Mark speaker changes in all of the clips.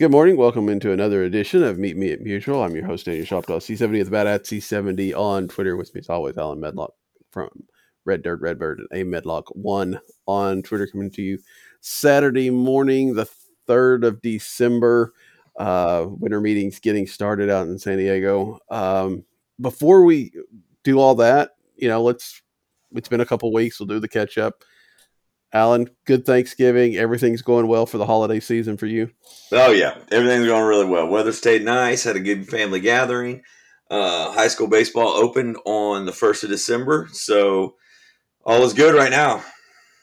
Speaker 1: Good morning. Welcome into another edition of Meet Me at Musial. I'm your host, Daniel Shoptaw, C70 at the bat at C70 on Twitter. With me, as always, Alan Medlock from Red Dirt Redbird and A Medlock1 on Twitter, coming to you Saturday morning, the 3rd of December. Uh, winter meetings getting started out in San Diego. Um, before we do all that, you know, let's, it's been a couple weeks. We'll do the catch up. Alan, good Thanksgiving. Everything's going well for the holiday season for you.
Speaker 2: Oh yeah, everything's going really well. Weather stayed nice. Had a good family gathering. Uh, high school baseball opened on the first of December, so all is good right now.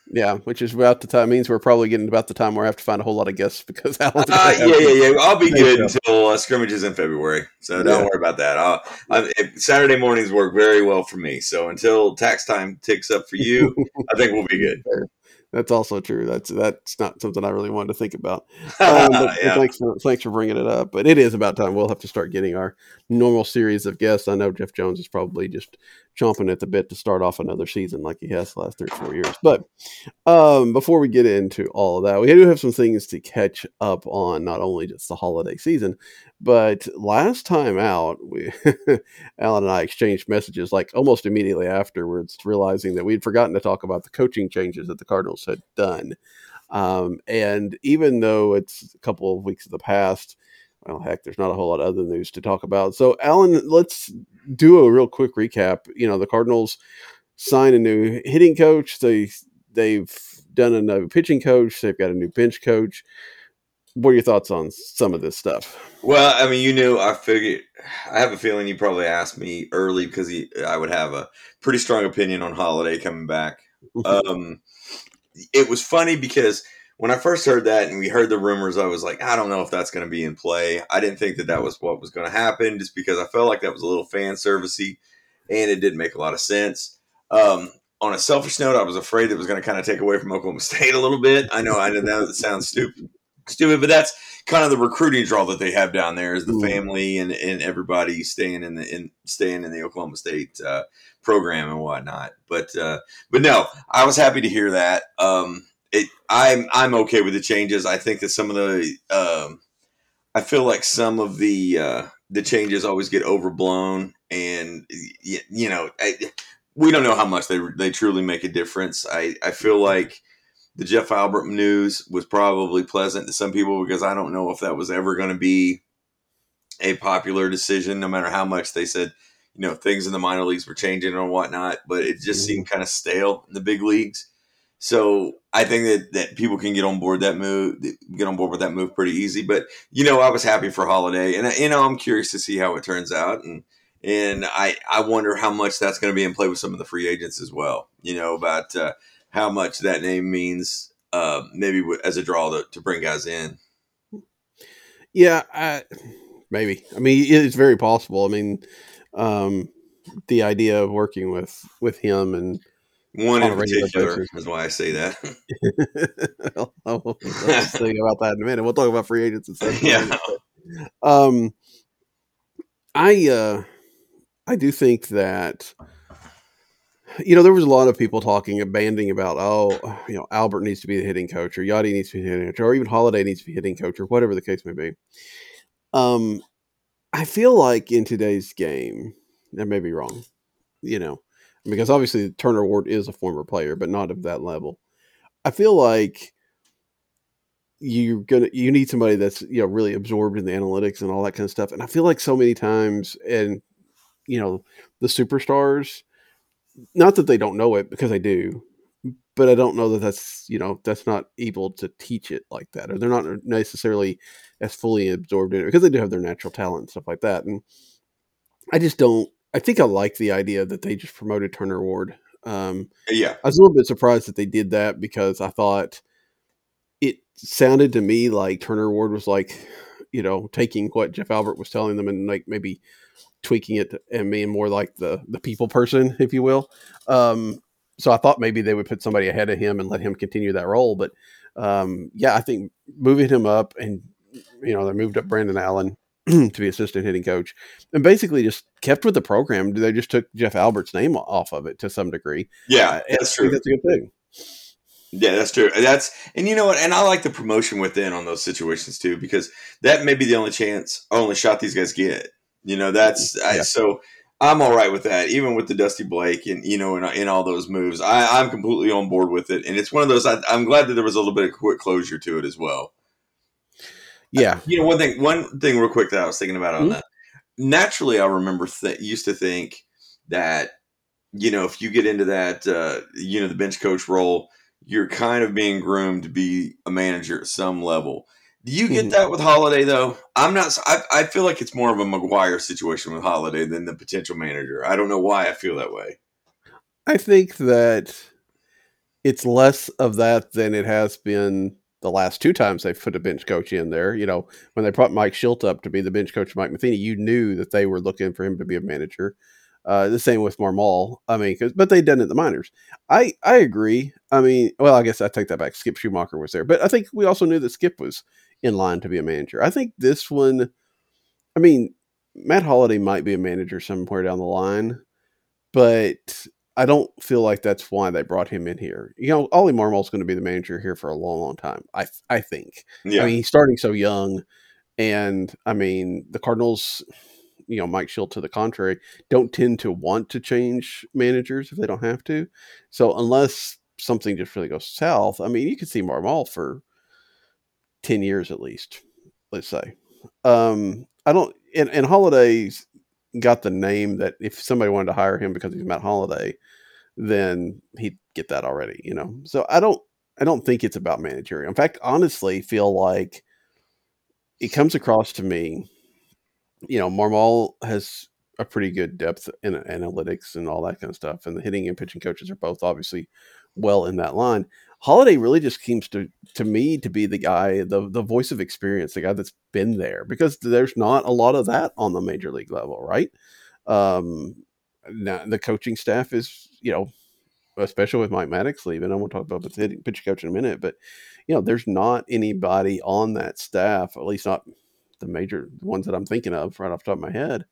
Speaker 1: Yeah, which is about the time means we're probably getting about the time where I have to find a whole lot of guests because Alan's
Speaker 2: Uh, yeah, yeah, yeah. I'll be good until uh, scrimmages in February, so don't
Speaker 1: Yeah.
Speaker 2: worry about that. I'll, I, if Saturday mornings work very well for me. So until tax time ticks up for you, I think we'll be good.
Speaker 1: That's also true. That's that's not something I really wanted to think about. Um, but,
Speaker 2: yeah.
Speaker 1: thanks for thanks for bringing it up. But it is about time. We'll have to start getting our normal series of guests. I know Jeff Jones is probably just chomping at the bit to start off another season like he has the last three or four years. But um, before we get into all of that, we do have some things to catch up on. Not only just the holiday season, but last time out, we Alan and I exchanged messages like almost immediately afterwards, realizing that we'd forgotten to talk about the coaching changes that the Cardinals had done. Um, and even though it's a couple of weeks of the past, well, heck, there's not a whole lot of other news to talk about. So, Alan, let's do a real quick recap. You know, the Cardinals signed a new hitting coach. They they've done a new pitching coach. They've got a new bench coach. What are your thoughts on some of this stuff?
Speaker 2: Well, I mean, you knew. I figured. I have a feeling you probably asked me early because he, I would have a pretty strong opinion on Holliday coming back. Um, it was funny because when I first heard that and we heard the rumors, I was like, I don't know if that's going to be in play. I didn't think that that was what was going to happen, just because I felt like that was a little fan servicey, and it didn't make a lot of sense. Um, on a selfish note, I was afraid it was going to kind of take away from Oklahoma State a little bit. I know, I know that sounds stupid, stupid, but that's kind of the recruiting draw that they have down there is the
Speaker 1: Mm.
Speaker 2: family and, and everybody staying in the in staying in the Oklahoma State uh, program and whatnot. But uh, but no, I was happy to hear that. Um, it I'm I'm okay with the changes. I think that some of the um, I feel like some of the uh, the changes always get overblown, and you know I, we don't know how much they they truly make a difference. I I feel like the Jeff Albert news was probably pleasant to some people because I don't know if that was ever going to be a popular decision, no matter how much they said, you know, things in the minor leagues were changing or whatnot, but it just seemed kind of stale in the big leagues. So I think that, that people can get on board that move, get on board with that move pretty easy. But you know, I was happy for Holliday, and you know, I'm curious to see how it turns out, and and I I wonder how much that's going to be in play with some of the free agents as well. You know about uh, how much that name means, uh, maybe as a draw to, to bring guys in.
Speaker 1: Yeah, I, maybe. I mean, it's very possible. I mean, um, the idea of working with with him and
Speaker 2: One
Speaker 1: On
Speaker 2: in particular
Speaker 1: basis.
Speaker 2: is why I say that.
Speaker 1: I'll, I'll, let's about that in a minute. We'll talk about free agents and stuff.
Speaker 2: Yeah.
Speaker 1: Um, I uh, I do think that you know there was a lot of people talking and banding about oh you know Albert needs to be the hitting coach or Yachty needs to be the hitting coach or even Holliday needs to be hitting coach or whatever the case may be. Um, I feel like in today's game, I may be wrong, you know, because obviously Turner Ward is a former player, but not of that level. I feel like you're gonna you need somebody that's you know really absorbed in the analytics and all that kind of stuff. And I feel like so many times, and you know, the superstars, not that they don't know it because they do, but I don't know that that's you know that's not able to teach it like that, or they're not necessarily as fully absorbed in it because they do have their natural talent and stuff like that. And I just don't. I think I like the idea that they just promoted Turner Ward. Um,
Speaker 2: Yeah,
Speaker 1: I was a little bit surprised that they did that because I thought it sounded to me like Turner Ward was like, you know, taking what Jeff Albert was telling them and like maybe tweaking it and being more like the the people person, if you will. Um, so I thought maybe they would put somebody ahead of him and let him continue that role. But um, yeah, I think moving him up and you know they moved up Brandon Allen to be assistant hitting coach and basically just kept with the program. They just took Jeff Albert's name off of it to some degree.
Speaker 2: yeah,
Speaker 1: Uh,
Speaker 2: that's true.
Speaker 1: That's a good thing.
Speaker 2: Yeah, that's true. That's and you know what? And I like the promotion within on those situations too because that may be the only chance, only shot these guys get. You know, that's I, so. I'm all right with that, even with the Dusty Blake and you know, in, in all those moves. I, I'm completely on board with it, and it's one of those. I, I'm glad that there was a little bit of quick closure to it as well.
Speaker 1: Yeah.
Speaker 2: You know, one thing, one thing, real quick that I was thinking about on
Speaker 1: Mhm.
Speaker 2: that. Naturally, I remember th- used to think that you know if you get into that, uh, you know, the bench coach role, you're kind of being groomed to be a manager at some level. Do you get
Speaker 1: Mhm.
Speaker 2: that with Holliday though? I'm not. I feel like it's more of a McGwire situation with Holliday than the potential manager. I don't know why I feel that way.
Speaker 1: I think that it's less of that than it has been the last two times they've put a bench coach in there. You know, when they brought Mike Shildt up to be the bench coach Mike Matheny, you knew that they were looking for him to be a manager. Uh, the same with Marmol. I mean, but they'd done it the minors. I I agree. I mean, well, I guess I take that back. Skip Schumaker was there, but I think we also knew that Skip was in line to be a manager. I think this one. I mean, Matt Holliday might be a manager somewhere down the line, but I don't feel like that's why they brought him in here. You know, Ollie Marmol's going to be the manager here for a long, long time. I I think.
Speaker 2: Yeah,
Speaker 1: I mean, he's starting so young, and I mean, the Cardinals, you know, Mike Shildt to the contrary, don't tend to want to change managers if they don't have to. So unless something just really goes south, I mean, you could see Marmol for ten years at least. Let's say. Um, I don't. And, and Holliday's got the name that if somebody wanted to hire him because he's Matt Holliday, then he'd get that already. You know. So I don't. I don't think it's about managerial. In fact, honestly, feel like it comes across to me. You know, Marmol has a pretty good depth in analytics and all that kind of stuff, and the hitting and pitching coaches are both obviously well in that line. Holliday really just seems to to me to be the guy, the the voice of experience, the guy that's been there because there's not a lot of that on the major league level, right? Um, now the coaching staff is, you know, especially with Mike Maddux leaving. I won't talk about the pitch coach in a minute, but you know, there's not anybody on that staff, at least not the major ones that I'm thinking of right off the top of my head.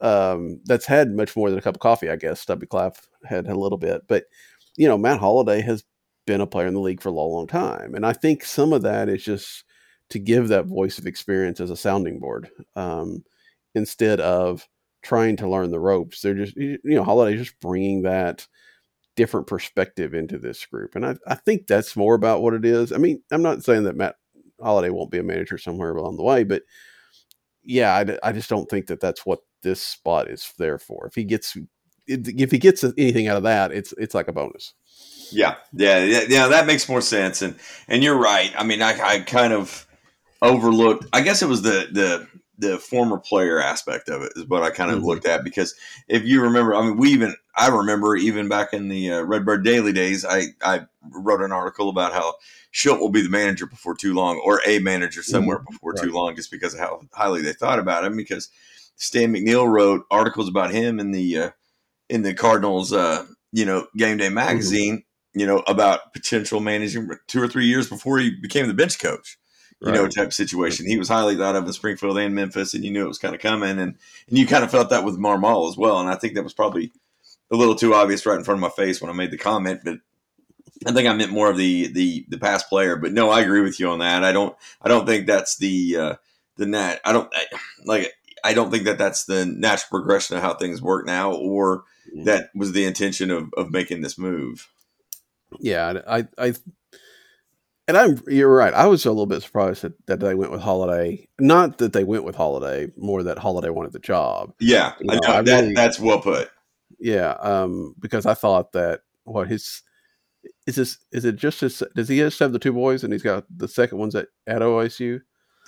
Speaker 1: Um, that's had much more than a cup of coffee, I guess. Stubby Clapp had a little bit, but you know, Matt Holliday has been a player in the league for a long, long time, and I think some of that is just to give that voice of experience as a sounding board um, instead of trying to learn the ropes. They're just you know, Holliday's just bringing that different perspective into this group. And I, I think that's more about what it is. I mean, I'm not saying that Matt Holliday won't be a manager somewhere along the way, but yeah, I, I just don't think that that's what this spot is there for. If he gets if he gets anything out of that, it's it's like a bonus.
Speaker 2: Yeah, yeah, yeah, yeah. That makes more sense, and and you're right. I mean, I, I kind of overlooked. I guess it was the the the former player aspect of it is what I kind of
Speaker 1: Mhm.
Speaker 2: looked at because if you remember, I mean, we even I remember even back in the uh, Redbird Daily days, I I wrote an article about how Shildt will be the manager before too long, or a manager somewhere before too long, just because of how highly they thought about him. Because Stan McNeal wrote articles about him in the uh, in the Cardinals, uh, you know, game day magazine, you know, about potential managing two or three years before he became the bench coach, you know, type situation. He was highly thought of in Springfield and Memphis, and you knew it was kind of coming, and and you kind of felt that with Marmol as well. And I think that was probably a little too obvious right in front of my face when I made the comment, but. I think I meant more of the the the past player, but no, I agree with you on that. I don't I don't think that's the uh, the net. I don't I, like. I don't think that that's the natural progression of how things work now, or that was the intention of, of making this move.
Speaker 1: Yeah, I I and I'm you're right. I was a little bit surprised that, that they went with Holliday. Not that they went with Holliday, more that Holliday wanted the job.
Speaker 2: Yeah,
Speaker 1: You
Speaker 2: I
Speaker 1: know,
Speaker 2: know,
Speaker 1: I
Speaker 2: that,
Speaker 1: really-
Speaker 2: that's well put.
Speaker 1: Yeah, um, because I thought that what his is this is it just his does he just have the two boys and he's got the second ones at, at OSU?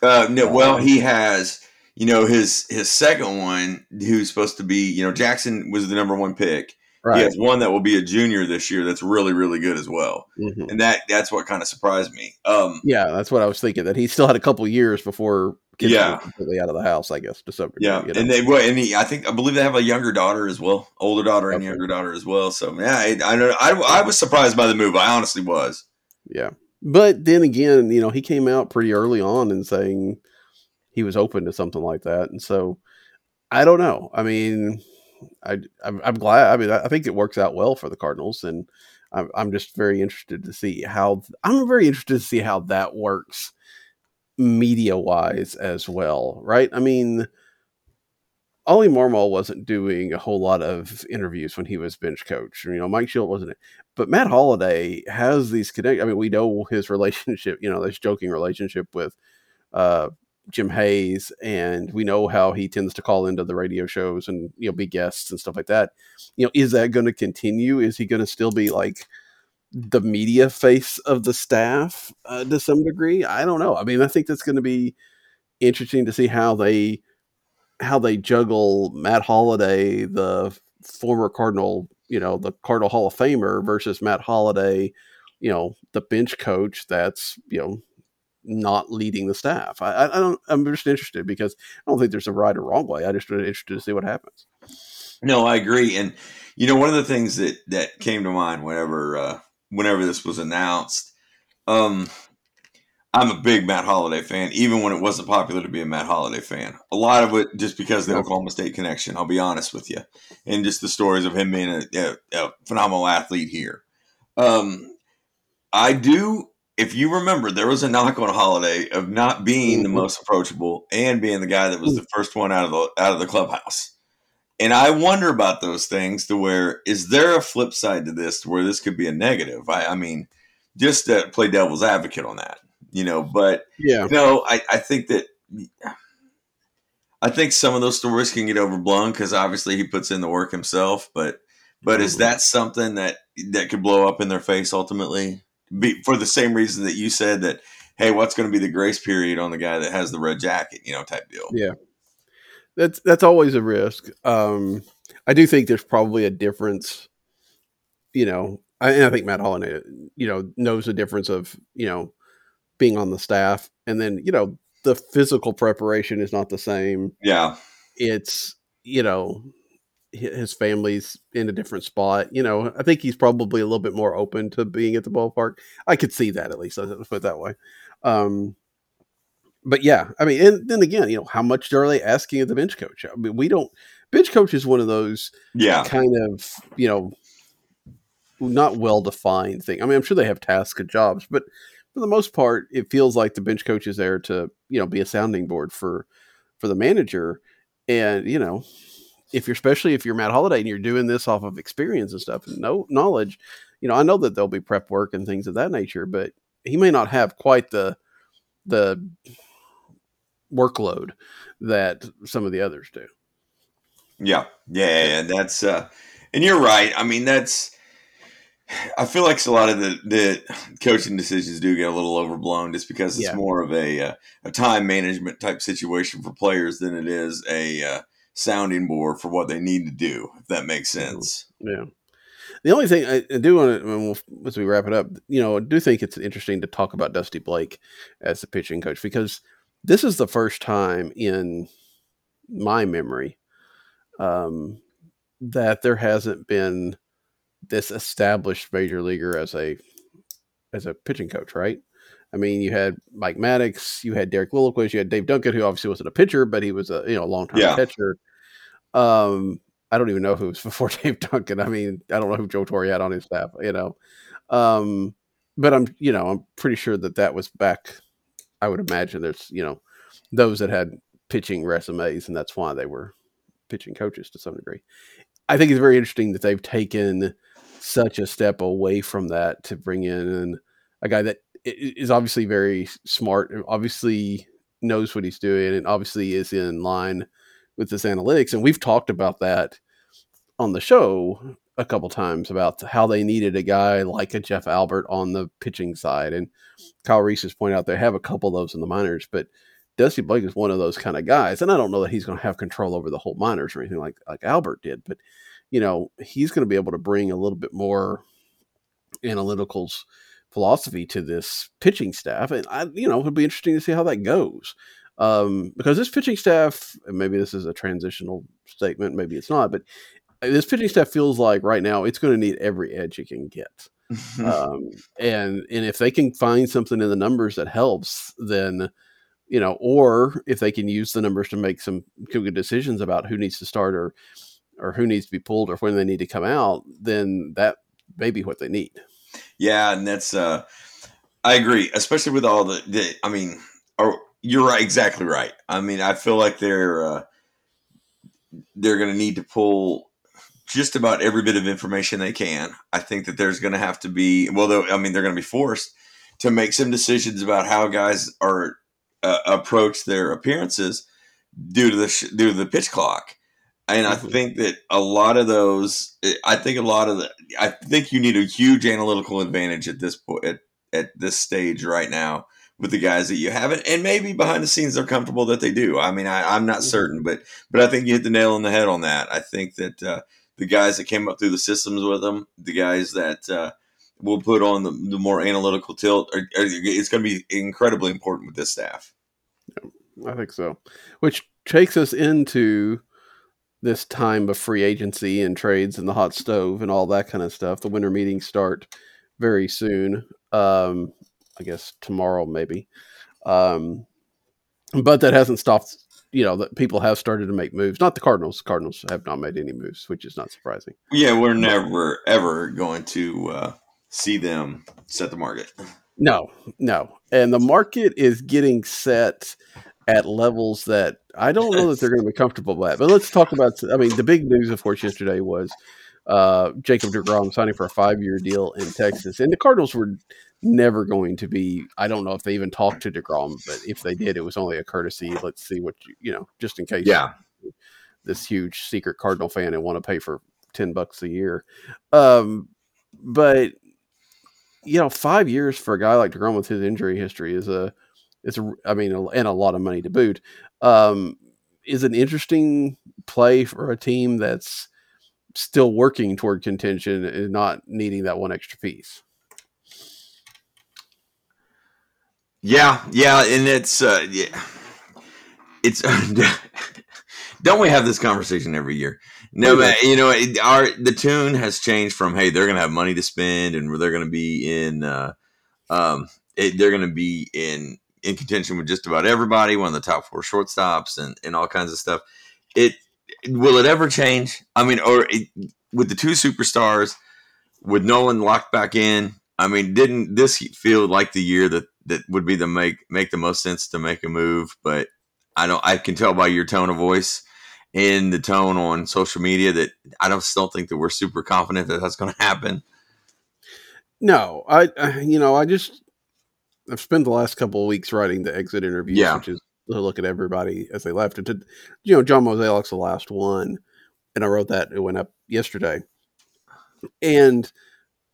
Speaker 2: Uh, no, well,
Speaker 1: Um,
Speaker 2: he has, you know, his his second one, who's supposed to be, you know, Jackson was the number one pick. He has one that will be a junior this year. That's really, really good as well,
Speaker 1: Mhm.
Speaker 2: and that that's what kind of surprised me. Um,
Speaker 1: Yeah, that's what I was thinking. That he still had a couple years before kids
Speaker 2: Yeah.
Speaker 1: were completely out of the house. I guess to some degree.
Speaker 2: yeah,
Speaker 1: you know?
Speaker 2: and they well, and he, I think I believe they have a younger daughter as well, older daughter and younger daughter as well. So yeah, I I, don't- I I was surprised by the move. I honestly was.
Speaker 1: Yeah. But then again, you know, he came out pretty early on and saying he was open to something like that. And so I don't know. I mean, I, I'm, I'm glad. I mean, I think it works out well for the Cardinals. And I'm, I'm just very interested to see how, I'm very interested to see how that works media wise as well. Right. I mean, Ollie Marmol wasn't doing a whole lot of interviews when he was bench coach. You know, Mike Shildt wasn't it. but Matt Holliday has these connect. I mean, we know his relationship, you know, this joking relationship with uh, Jim Hayes, and we know how he tends to call into the radio shows and you know be guests and stuff like that. You know, is that going to continue? Is he going to still be like the media face of the staff uh, to some degree? I don't know. I mean, I think that's going to be interesting to see how they how they juggle Matt Holliday, the former Cardinal, you know, the Cardinal Hall of Famer versus Matt Holliday, you know, the bench coach that's, you know, not leading the staff. I, I don't, I'm just interested because I don't think there's a right or wrong way. I just interested to see what happens.
Speaker 2: No, I agree. And you know, one of the things that that came to mind whenever uh, whenever this was announced, um, I'm a big Matt Holliday fan, even when it wasn't popular to be a Matt Holliday fan. A lot of it just because the. Oklahoma State connection. I'll be honest with you, and just the stories of him being a, a, a phenomenal athlete here. Um, I do. If you remember, there was a knock on Holliday of not being the
Speaker 1: Mhm.
Speaker 2: most approachable and being the guy that was the first one out of the out of the clubhouse. And I wonder about those things to where is there a flip side to this to where this could be a negative? I, I mean, just to play devil's advocate on that, you know, but
Speaker 1: Yeah.
Speaker 2: no, I, I think that I think some of those stories can get overblown because obviously he puts in the work himself, but but is
Speaker 1: Mhm.
Speaker 2: that something that that could blow up in their face ultimately? Be, for the same reason that you said that, hey, what's going to be the grace period on the guy that has the red jacket, you know, type deal.
Speaker 1: Yeah. That's that's always a risk. Um, I do think there's probably a difference. You know, I, and I think Matt Holliday, you know, knows the difference of you know being on the staff, and then you know the physical preparation is not the same.
Speaker 2: Yeah,
Speaker 1: It's you know his family's in a different spot. You know, I think he's probably a little bit more open to being at the ballpark. I could see that at least. Let's put it that way. Um, but yeah, I mean, and then again, you know, how much are they asking of the bench coach? I mean, we don't. Bench coach is one of those
Speaker 2: yeah,
Speaker 1: kind of you know not well defined thing. I mean, I'm sure they have tasks and jobs, but for the most part, it feels like the bench coach is there to you know be a sounding board for for the manager. And you know, if you're especially if you're Matt Holliday and you're doing this off of experience and stuff and no knowledge, you know, I know that there'll be prep work and things of that nature, but he may not have quite the the workload that some of the others do.
Speaker 2: yeah, yeah, yeah, yeah. That's uh, and you're right. I mean, that's. I feel like a lot of the, the coaching decisions do get a little overblown just because it's
Speaker 1: Yeah.
Speaker 2: more of a uh, a time management type situation for players than it is a uh, sounding board for what they need to do. If that makes sense.
Speaker 1: Yeah. The only thing I, I do want to, we'll, as we wrap it up, you know, I do think it's interesting to talk about Dusty Blake as the pitching coach because this is the first time in my memory um, that there hasn't been this established major leaguer as a as a pitching coach, right? I mean, you had Mike Maddux, you had Derek Lilliquist, you had Dave Duncan, who obviously wasn't a pitcher, but he was a you know long time
Speaker 2: Yeah.
Speaker 1: pitcher. Um, I don't even know who was before Dave Duncan. I mean, I don't know who Joe Torre had on his staff, you know. Um, but I'm you know I'm pretty sure that that was back. I would imagine there's you know those that had pitching resumes, and that's why they were pitching coaches to some degree. I think it's very interesting that they've taken such a step away from that to bring in a guy that is obviously very smart. Obviously knows what he's doing, and obviously is in line with his analytics. And we've talked about that on the show a couple times about how they needed a guy like a Jeff Albert on the pitching side. And Kyle Reis has pointed out they have a couple of those in the minors, but Dusty Blake is one of those kind of guys. And I don't know that he's going to have control over the whole minors or anything like, like Albert did, but you know, he's going to be able to bring a little bit more analyticals philosophy to this pitching staff. And I, you know, it'll be interesting to see how that goes. Um, because this pitching staff, maybe this is a transitional statement, maybe it's not, but uh, this pitching staff feels like right now it's going to need every edge it can get. um, and and if they can find something in the numbers that helps, then you know, or if they can use the numbers to make some good decisions about who needs to start or or who needs to be pulled or when they need to come out, then that may be what they need.
Speaker 2: Yeah, and that's uh I agree, especially with all the, the I mean, or you're right, exactly right. I mean, I feel like they're uh, they're going to need to pull just about every bit of information they can. I think that there's going to have to be well, I mean, they're going to be forced to make some decisions about how guys are uh, approach their appearances due to the sh- due to the pitch clock. And I think that a lot of those, I think a lot of the, I think you need a huge analytical advantage at this point, at, at this stage right now with the guys that you have, and, and maybe behind the scenes they're comfortable that they do. I mean, I, am not certain, but but I think you hit the nail on the head on that. I think that uh, the guys that came up through the systems with them, the guys that uh, will put on the, the more analytical tilt, are, are, it's going to be incredibly important with this staff.
Speaker 1: I think so, which takes us into this time of free agency and trades and the hot stove and all that kind of stuff. The winter meetings start very soon. Um, I guess tomorrow maybe. Um, but that hasn't stopped. You know that people have started to make moves. Not the Cardinals. Cardinals have not made any moves, which is not surprising.
Speaker 2: Yeah, we're never ever going to uh, see them set the market.
Speaker 1: No, no, and the market is getting set at levels that I don't know that they're going to be comfortable at. But let's talk about. I mean, the big news, of course, yesterday was uh, Jacob deGrom signing for a five-year deal in Texas, and the Cardinals were never going to be. I don't know if they even talked to deGrom, but if they did, it was only a courtesy. Let's see what you, you know, just in case.
Speaker 2: Yeah.
Speaker 1: This huge secret Cardinal fan and want to pay for ten bucks a year, um, but you know, five years for a guy like deGrom with his injury history is a it's a, I mean, and a lot of money to boot. Um, is an interesting play for a team that's still working toward contention and not needing that one extra piece.
Speaker 2: Yeah, yeah, and it's uh, yeah, it's. don't we have this conversation every year? No, man, you know, it, our the tune has changed from hey, they're gonna have money to spend and they're gonna be in, uh, um, it, they're gonna be in in contention with just about everybody, one of the top four shortstops, and and all kinds of stuff. It will it ever change? I mean, or it, with the two superstars, with Nolan locked back in. I mean, didn't this feel like the year that that would be the make make the most sense to make a move? But I don't. I can tell by your tone of voice and the tone on social media that I don't still think that we're super confident that that's going to happen.
Speaker 1: No, I you know I just I've spent the last couple of weeks writing the exit interviews, yeah. which is to look at everybody as they left. And to, you know, John Mozeliak's the last one, and I wrote that. It went up yesterday, and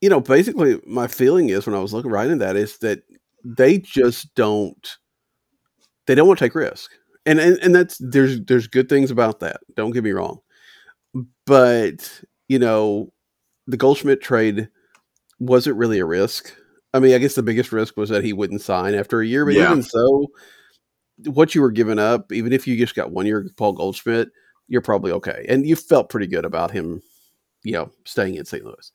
Speaker 1: you know, basically, my feeling is when I was looking writing that is that they just don't they don't want to take risk, and and and that's there's there's good things about that. Don't get me wrong, but you know, the Goldschmidt trade wasn't really a risk I mean, I guess the biggest risk was that he wouldn't sign after a year, but yeah. even so, what you were giving up, even if you just got one year Paul Goldschmidt, you're probably okay. And you felt pretty good about him, you know, staying in St. Louis.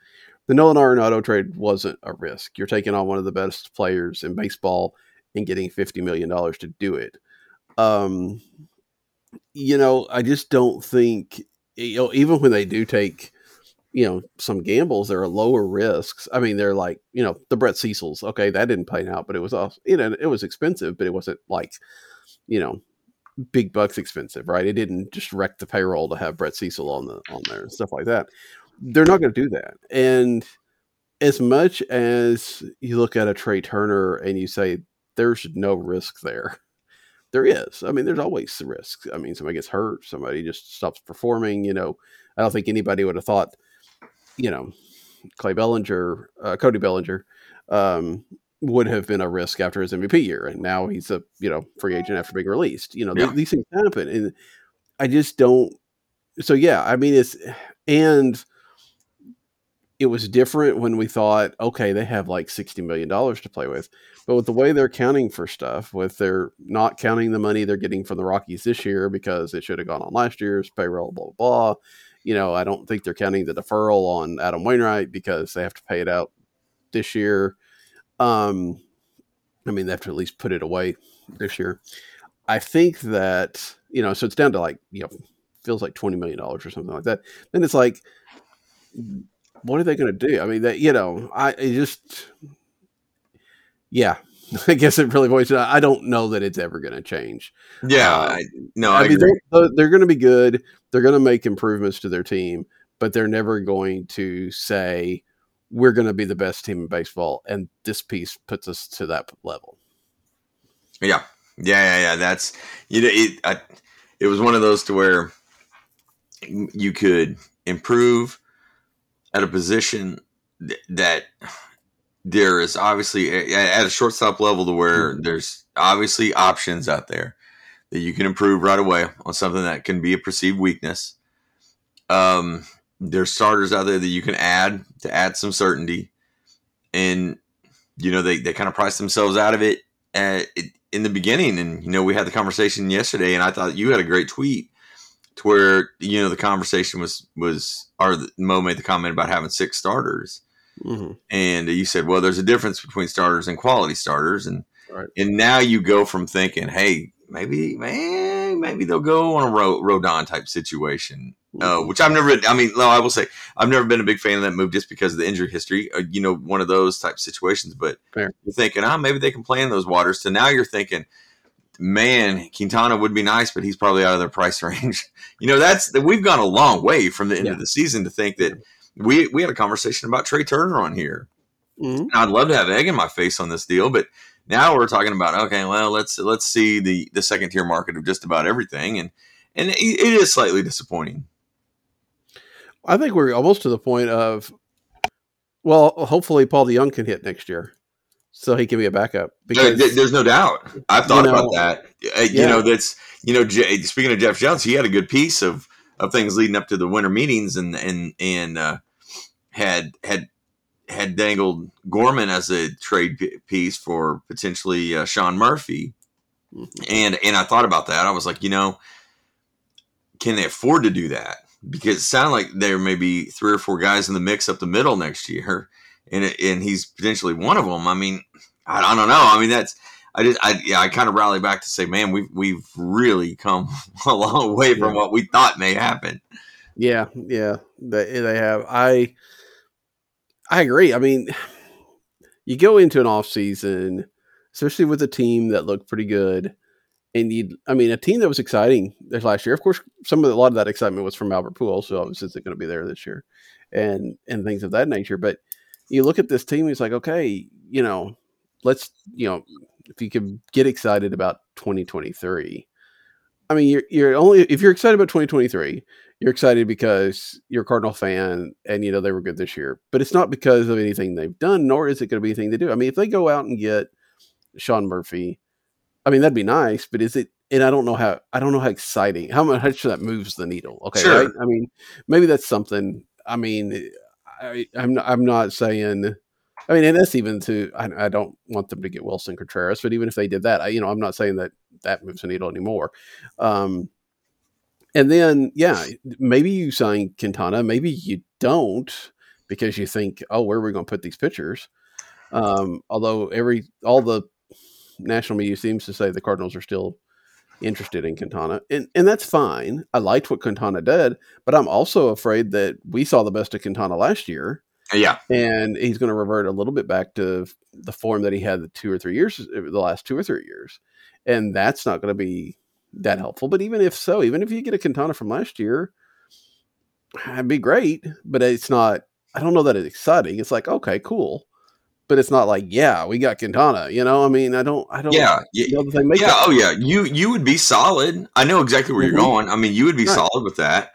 Speaker 1: The Nolan Arenado trade wasn't a risk. You're taking on one of the best players in baseball and getting $50 million to do it. Um, you know, I just don't think, you know, even when they do take you know some gambles there are lower risks i mean they're like you know the brett cecils okay that didn't pay out but it was also you know it was expensive but it wasn't like you know big bucks expensive right it didn't just wreck the payroll to have brett cecil on the on there and stuff like that they're not going to do that and as much as you look at a Trea Turner and you say there's no risk there, there is. I mean, there's always the risk. I mean, somebody gets hurt, somebody just stops performing. You know, I don't think anybody would have thought, you know, Clay Bellinger, uh, Cody Bellinger, um, would have been a risk after his MVP year, and now he's a you know free agent after being released. You know,
Speaker 2: Yeah.
Speaker 1: th- these things happen, and I just don't. So yeah, I mean it's and it was different when we thought, okay, they have like sixty million dollars to play with, but with the way they're counting for stuff, with their not counting the money they're getting from the Rockies this year because it should have gone on last year's payroll, blah blah blah. You know, I don't think they're counting the deferral on Adam Wainwright because they have to pay it out this year. Um, I mean, they have to at least put it away this year. I think that you know, so it's down to like you know, feels like twenty million dollars or something like that. Then it's like, what are they going to do? I mean, that you know, I just, yeah, I guess it really down- I don't know that it's ever going to change.
Speaker 2: Yeah,
Speaker 1: Uh,
Speaker 2: I, no, I,
Speaker 1: I, mean, they're, they're going to be good. They're going to make improvements to their team, but they're never going to say we're going to be the best team in baseball, and this piece puts us to that level.
Speaker 2: Yeah, yeah, yeah, yeah. That's you know, it. I, it was one of those to where you could improve at a position th- that there is obviously at a shortstop level to where
Speaker 1: Mhm.
Speaker 2: there's obviously options out there that you can improve right away on something that can be a perceived weakness. Um, there's starters out there that you can add to add some certainty, and you know they, they kind of price themselves out of it at, in the beginning. And you know we had the conversation yesterday, and I thought you had a great tweet to where you know the conversation was was or Mo made the comment about having six starters,
Speaker 1: hmm
Speaker 2: and you said, well, there's a difference between starters and quality starters, and
Speaker 1: Right.
Speaker 2: and now you go from thinking, hey, maybe man, maybe they'll go on a Ro- Rodon type situation, uh, which I've never. I mean, no, I will say I've never been a big fan of that move just because of the injury history. Uh, you know, one of those type situations. But
Speaker 1: Fair.
Speaker 2: you're thinking, ah, maybe they can play in those waters. So now you're thinking, man, Quintana would be nice, but he's probably out of their price range. you know, that's we've gone a long way from the end
Speaker 1: Yeah.
Speaker 2: of the season to think that we we had a conversation about Trea Turner on here.
Speaker 1: Mhm.
Speaker 2: And I'd love to have egg in my face on this deal, but now we're talking about okay, well, let's let's see the the second tier market of just about everything, and and it, it is slightly disappointing.
Speaker 1: I think we're almost to the point of, well, hopefully Paul DeJong can hit next year, so he can be a backup.
Speaker 2: Uh,
Speaker 1: Because
Speaker 2: th- There's no doubt. I've thought
Speaker 1: You know,
Speaker 2: about that. Uh, You know, that's you know, speaking of Jeff Jones, he had a good piece of of things leading up to the winter meetings, and and and uh, had had had dangled Gorman as a trade p- piece for potentially uh, Sean Murphy,
Speaker 1: Mhm.
Speaker 2: and and I thought about that. I was like, you know, can they afford to do that? Because it sounded like there may be three or four guys in the mix up the middle next year, and it, and he's potentially one of them. I mean, I, I don't know. I mean, that's I just I yeah I kind of rally back to say, man, we've we've really come a long way from what we thought may happen.
Speaker 1: Yeah, yeah, they they have. I I agree. I mean, you go into an off season, especially with a team that looked pretty good, and you, I mean, a team that was exciting this last year. Of course, some of the, a lot of that excitement was from Albert Pujols, so obviously isn't going to be there this year, and and things of that nature. But you look at this team, it's like, okay, you know, let's you know, if you could get excited about 2023. I mean, you're you're only if you're excited about 2023, you're excited because you're a Cardinal fan and you know they were good this year. But it's not because of anything they've done, nor is it going to be anything they do. I mean, if they go out and get Sean Murphy, I mean that'd be nice. But is it? And I don't know how I don't know how exciting how much that moves the needle. Okay,
Speaker 2: Sure.
Speaker 1: right? I mean, maybe that's something. I mean, I, I'm not, I'm not saying. I mean, and that's even to. I, I don't want them to get Willson Contreras, but even if they did that, I, you know, I'm not saying that that moves the needle anymore. Um, and then, yeah, maybe you sign Quintana, maybe you don't because you think, oh, where are we going to put these pitchers? Um, although every all the national media seems to say the Cardinals are still interested in Quintana, and and that's fine. I liked what Quintana did, but I'm also afraid that we saw the best of Quintana last year,
Speaker 2: Yeah,
Speaker 1: and he's going to revert a little bit back to the form that he had the two or three years, the last two or three years, and that's not going to be that helpful. But even if so, even if you get a Quintana from last year, it'd be great. But it's not. I don't know that it's exciting. It's like okay, cool, but it's not like yeah, we got Quintana. You know, I mean, I don't, I don't.
Speaker 2: Yeah, yeah, yeah. Oh yeah, you you would be solid. I know exactly where
Speaker 1: Mhm.
Speaker 2: you're going. I mean, you would be
Speaker 1: Right.
Speaker 2: solid with that,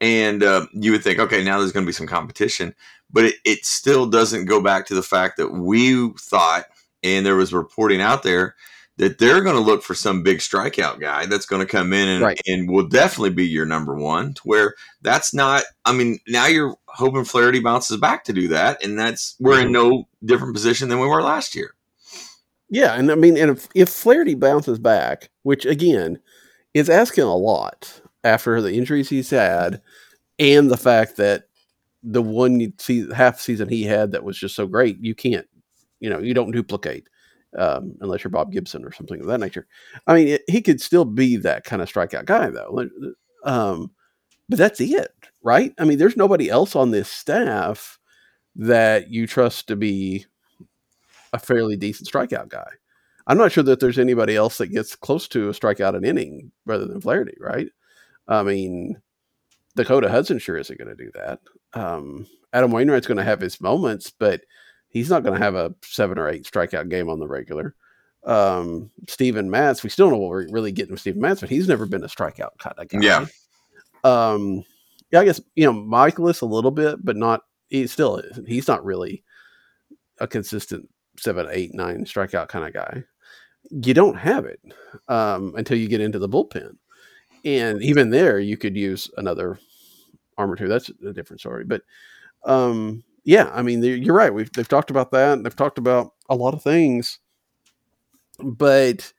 Speaker 2: and uh, you would think, okay, now there's going to be some competition, but it, it still doesn't go back to the fact that we thought, and there was reporting out there that they're going to look for some big strikeout guy that's going to come in and,
Speaker 1: Right.
Speaker 2: and will definitely be your number one. To where that's not. I mean, now you're hoping Flaherty bounces back to do that, and that's we're
Speaker 1: Mm-hmm.
Speaker 2: in no different position than we were last year.
Speaker 1: Yeah, and I mean, and if, if Flaherty bounces back, which again is asking a lot after the injuries he's had, and the fact that the one half season he had that was just so great, you can't, you know, you don't duplicate um, unless you're Bob Gibson or something of that nature. I mean, it, he could still be that kind of strikeout guy though, um, but that's it, right? I mean, there's nobody else on this staff that you trust to be a fairly decent strikeout guy. I'm not sure that there's anybody else that gets close to a strikeout an inning rather than Flaherty, right? I mean, Dakota Hudson sure isn't going to do that. Um, Adam Wainwright's going to have his moments, but he's not going to have a seven or eight strikeout game on the regular. Um, Steven Matz, we still don't know what we're really getting with Steven Matz, but he's never been a strikeout kind of guy.
Speaker 2: Yeah.
Speaker 1: Um, yeah, I guess you know Mikolas a little bit, but not. He still. He's not really a consistent seven, eight, nine strikeout kind of guy. You don't have it um, until you get into the bullpen, and even there, you could use another arm or two. That's a different story. But um, yeah, I mean, you're right. We've they've talked about that. They've talked about a lot of things, but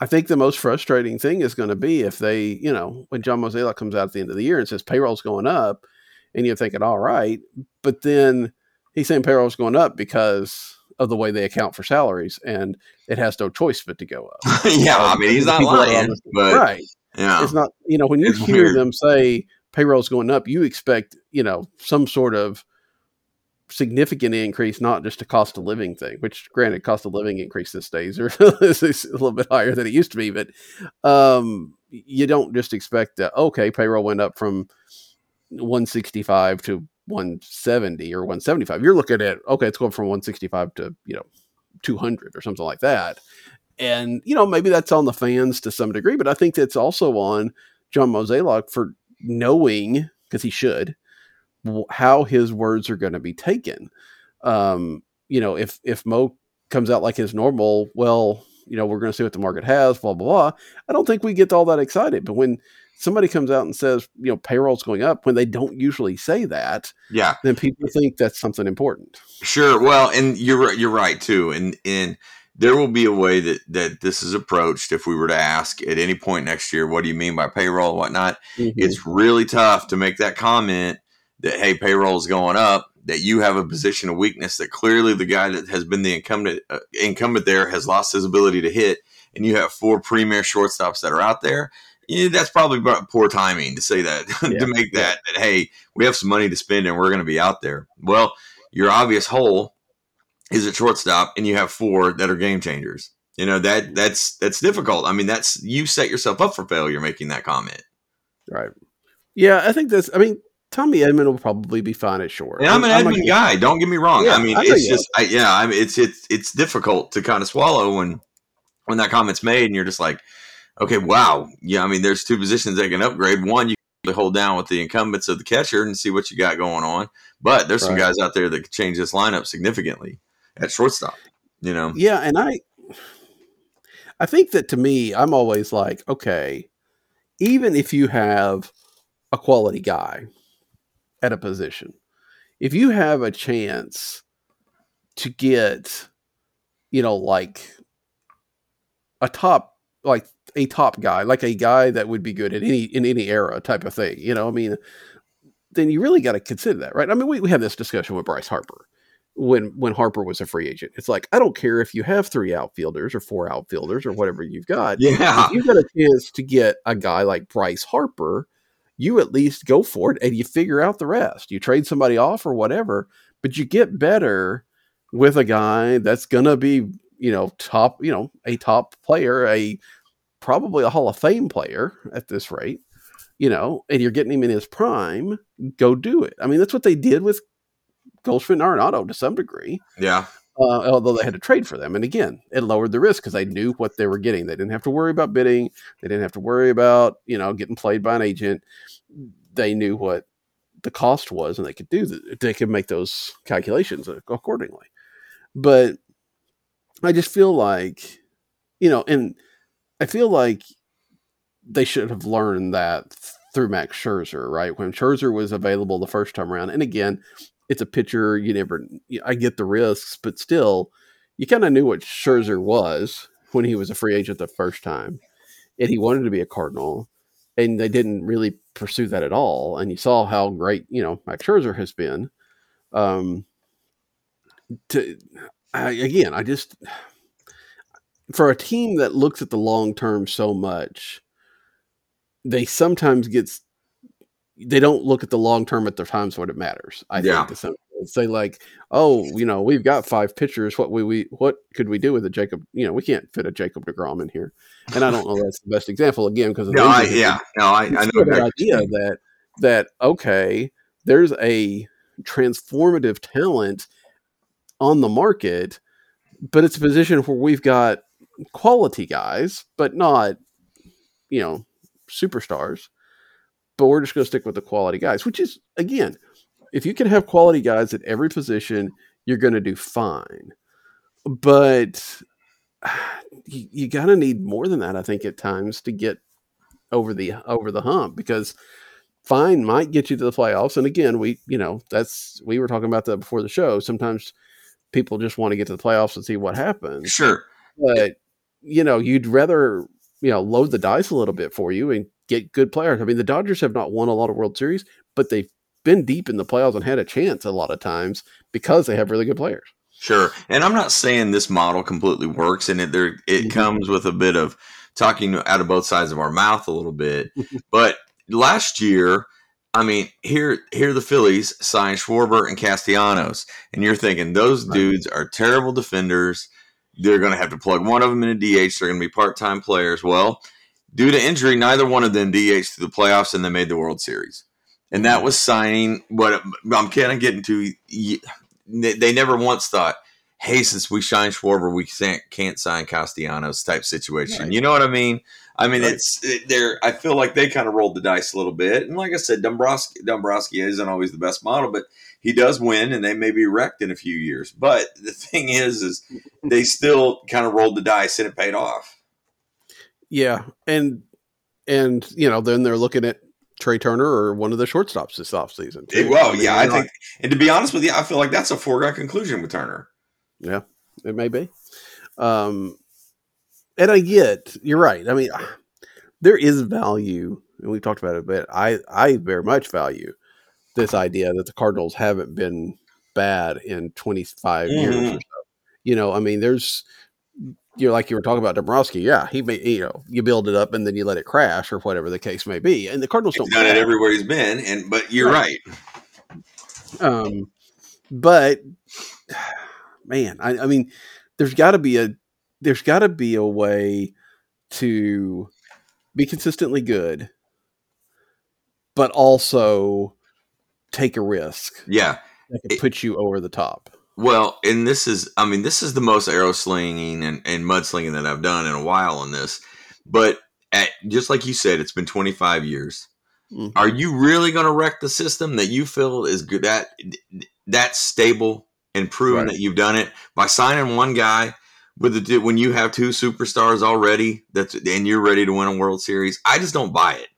Speaker 1: I think the most frustrating thing is going to be if they, you know, when John Mozeliak comes out at the end of the year and says payroll's going up, and you're thinking, all right, but then he's saying payroll's going up because of the way they account for salaries, and it has no choice but to go up.
Speaker 2: yeah, I mean he's not lying,
Speaker 1: honest.
Speaker 2: but
Speaker 1: right.
Speaker 2: yeah,
Speaker 1: It's not, you know, when you hear
Speaker 2: weird.
Speaker 1: them say payroll's going up, you expect, you know, some sort of significant increase, not just a cost of living thing, which granted cost of living increase these days are a little bit higher than it used to be, but um, you don't just expect that, okay, payroll went up from 165 to 170 or 175. You're looking at, okay, it's going from 165 to, you know, 200 or something like that. And, you know, maybe that's on the fans to some degree, but I think that's also on John Mozeliak for knowing, because he should, how his words are going to be taken. Um, you know, if if Mo comes out like his normal, well, you know, we're going to see what the market has, blah blah blah. I don't think we get all that excited. But when somebody comes out and says, you know, payroll's going up, when they don't usually say that,
Speaker 2: yeah,
Speaker 1: then people think that's something important.
Speaker 2: sure. Well, and you're right- you're right too, and and there will be a way that that this is approached if we were to ask at any point next year, what do you mean by payroll and whatnot? It's really tough to make that comment that hey, payroll is going up. That you have a position of weakness that clearly the guy that has been the incumbent uh, incumbent there has lost his ability to hit, and you have four premier shortstops that are out there. Yeah, that's probably poor timing to say that
Speaker 1: Yeah,
Speaker 2: to make that that hey, we have some money to spend and we're going to be out there. Well, your obvious hole is at shortstop, and you have four that are game changers. You know that that's that's difficult. I mean, that's you set yourself up for failure making that comment.
Speaker 1: Right. Yeah, I think that's. I mean, Tommy Edman will probably be fine at short.
Speaker 2: And I'm an
Speaker 1: I'm
Speaker 2: Edman
Speaker 1: not-
Speaker 2: guy. Don't get me wrong.
Speaker 1: Yeah,
Speaker 2: I mean,
Speaker 1: I
Speaker 2: it's just, I, yeah. I mean, it's it's it's difficult to kind of swallow when when that comment's made, and you're just like, okay, wow, yeah. I mean, there's two positions that can upgrade. One, you can hold down with the incumbents of the catcher and see what you got going on. But there's some
Speaker 1: Right.
Speaker 2: guys out there that could change this lineup significantly at shortstop. You know,
Speaker 1: Yeah, and I, I think that to me, I'm always like, okay, even if you have a quality guy at a position, if you have a chance to get, you know, like a top, like a top guy, like a guy that would be good at any in any era type of thing, you know, I mean, then you really got to consider that, right? I mean, we, we had this discussion with Bryce Harper when when Harper was a free agent. It's like I don't care if you have three outfielders or four outfielders or whatever you've got.
Speaker 2: yeah,
Speaker 1: If you've got a chance to get a guy like Bryce Harper, you at least go for it and you figure out the rest. You trade somebody off or whatever, but you get better with a guy that's gonna be, you know, top, you know, a top player, a probably a Hall of Fame player at this rate, you know, and you're getting him in his prime, go do it. I mean, that's what they did with Goldschmidt and Arenado to some degree.
Speaker 2: Yeah.
Speaker 1: Uh, although they had to trade for them, and again, it lowered the risk because they knew what they were getting. They didn't have to worry about bidding. They didn't have to worry about you know getting played by an agent. They knew what the cost was, and they could do. They could make those calculations accordingly. But I just feel like, you know, and I feel like they should have learned that through Max Scherzer, right? When Scherzer was available the first time around, and again, it's a pitcher. You never, I get the risks, but still, you kind of knew what Scherzer was when he was a free agent the first time, and he wanted to be a Cardinal, and they didn't really pursue that at all. And you saw how great you know Max Scherzer has been. Um, to I, again, I just for a team that looks at the long term so much, they sometimes gets they don't look at the long term at the times when it matters. I
Speaker 2: Yeah.
Speaker 1: think to say like, oh, you know, we've got five pitchers. What we, we what could we do with a Jacob? You know, we can't fit a Jacob deGrom in here, and I don't know that's the best example again because
Speaker 2: No, I, yeah. No, I, I know.
Speaker 1: that idea that that okay, there's a transformative talent on the market, but it's a position where we've got quality guys, but not you know superstars. But we're just going to stick with the quality guys, which is again, if you can have quality guys at every position, you're going to do fine. But you, you got to need more than that, I think, at times to get over the over the hump because fine might get you to the playoffs. And again, we you know that's we were talking about that before the show. Sometimes people just want to get to the playoffs and see what happens,
Speaker 2: Sure.
Speaker 1: but you know you'd rather you know load the dice a little bit for you and get good players. I mean, the Dodgers have not won a lot of World Series, but they've been deep in the playoffs and had a chance a lot of times because they have really good players.
Speaker 2: Sure. And I'm not saying this model completely works and it there it
Speaker 1: Mhm.
Speaker 2: comes with a bit of talking out of both sides of our mouth a little bit. but last year, I mean, here here the Phillies signed Schwarber and Castellanos, and you're thinking those
Speaker 1: Right.
Speaker 2: dudes are terrible defenders. They're going to have to plug one of them in a DH. They're going to be part time players. Well, due to injury, neither one of them DH through the playoffs, and they made the World Series. And that was signing what I'm kind of getting to. They never once thought, "Hey, since we signed Schwarber, we can't can't sign Castellanos." Type situation.
Speaker 1: Right.
Speaker 2: You know what I mean? I mean,
Speaker 1: Right.
Speaker 2: it's it, they're. I feel like they kind of rolled the dice a little bit. And like I said, Dombrowski Dombrowski isn't always the best model, but he does win, and they may be wrecked in a few years. But the thing is, is they still kind of rolled the dice, and it paid off.
Speaker 1: Yeah, and and you know then they're looking at Trea Turner or one of the shortstops this offseason. too.
Speaker 2: Well,
Speaker 1: I mean,
Speaker 2: yeah, I
Speaker 1: not-
Speaker 2: think, and to be honest with you, I feel like that's a foregone conclusion with Turner.
Speaker 1: Yeah, it may be. Um, and I get you're right. I mean, there is value, and we've talked about it, but I I very much value this idea that the Cardinals haven't been bad in 25 years
Speaker 2: Mhm.
Speaker 1: or so. You know, I mean, there's you know, like you were talking about Dombrowski. Yeah, he may you know you build it up and then you let it crash or whatever the case may be, and the Cardinals
Speaker 2: He's
Speaker 1: don't
Speaker 2: done it everywhere he's been, and but you're
Speaker 1: Right.
Speaker 2: right.
Speaker 1: Um, but man, I, I mean, there's got to be a there's got to be a way to be consistently good, but also take a risk
Speaker 2: Yeah.
Speaker 1: that could
Speaker 2: It-
Speaker 1: put you over the top.
Speaker 2: Well, and this is, I mean, this is the most arrow slinging and, and mud slinging that I've done in a while on this. But at, just like you said, it's been 25 years.
Speaker 1: Mhm.
Speaker 2: Are you really going to wreck the system that you feel is good that that stable and proven
Speaker 1: Right.
Speaker 2: that you've done it by signing one guy with the when you have two superstars already that's and you're ready to win a World Series? I just don't buy it.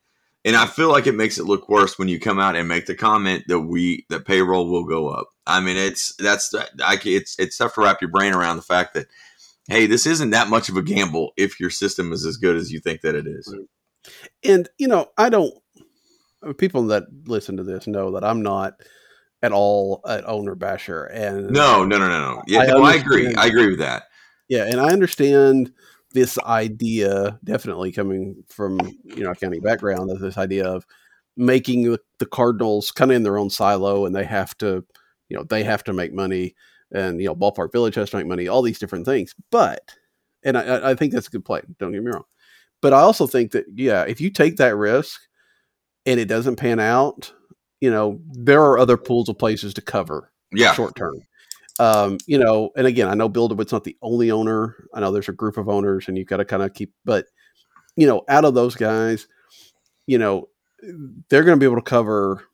Speaker 2: And I feel like it makes it look worse when you come out and make the comment that we that payroll will go up. I mean, it's that's I it's it's tough to wrap your brain around the fact that hey, this isn't that much of a gamble if your system is as good as you think that it is.
Speaker 1: And you know, I don't. People that listen to this know that I'm not at all an owner basher, and
Speaker 2: No, no, no, no, no. Yeah,
Speaker 1: I
Speaker 2: no, I agree. I agree with that.
Speaker 1: Yeah, and I understand this idea definitely coming from you know a county background of this idea of making the, the Cardinals kind of in their own silo, and they have to, you know, they have to make money, and you know, Ballpark Village has to make money, all these different things. But, and I- I, I think that's a good play. Don't get me wrong, but I also think that yeah, if you take that risk and it doesn't pan out, you know, there are other pools of places to cover
Speaker 2: Yeah.
Speaker 1: short term. Um, you know, and again, I know Bill DeWitt's not the only owner. I know there's a group of owners, and you've got to kind of keep. But you know, out of those guys, you know, they're going to be able to cover.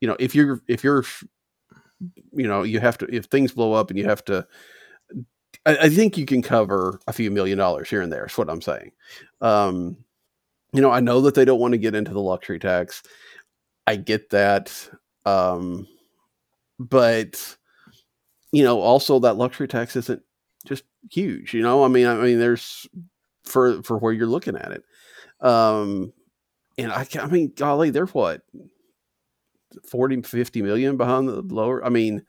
Speaker 1: You know, if you're if you're, you know, you have to if things blow up and you have to. I think you can cover a few million dollars here and there. Is what I'm saying. Um, you know, I know that they don't want to get into the luxury tax. I get that. Um, but you know, also that luxury tax isn't just huge, you know? I mean, I mean there's for for where you're looking at it. Um and I I mean, golly, they're what 40 50 million behind the lower. I mean,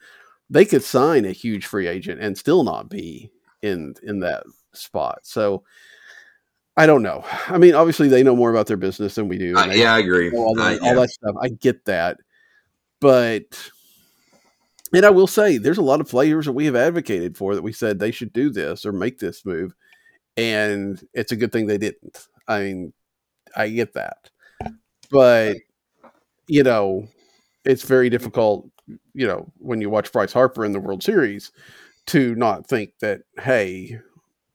Speaker 1: they could sign a huge free agent and still not be in in that spot. So I don't know. I mean, obviously they know more about their business than we do.
Speaker 2: Uh, yeah, I agree.
Speaker 1: All,
Speaker 2: Uh,
Speaker 1: that,
Speaker 2: yeah.
Speaker 1: all that stuff. I get that. But and I will say there's a lot of players that we have advocated for that we said they should do this or make this move. And it's a good thing they didn't. I mean, I get that. But you know, it's very difficult, you know, when you watch Bryce Harper in the World Series to not think that, hey,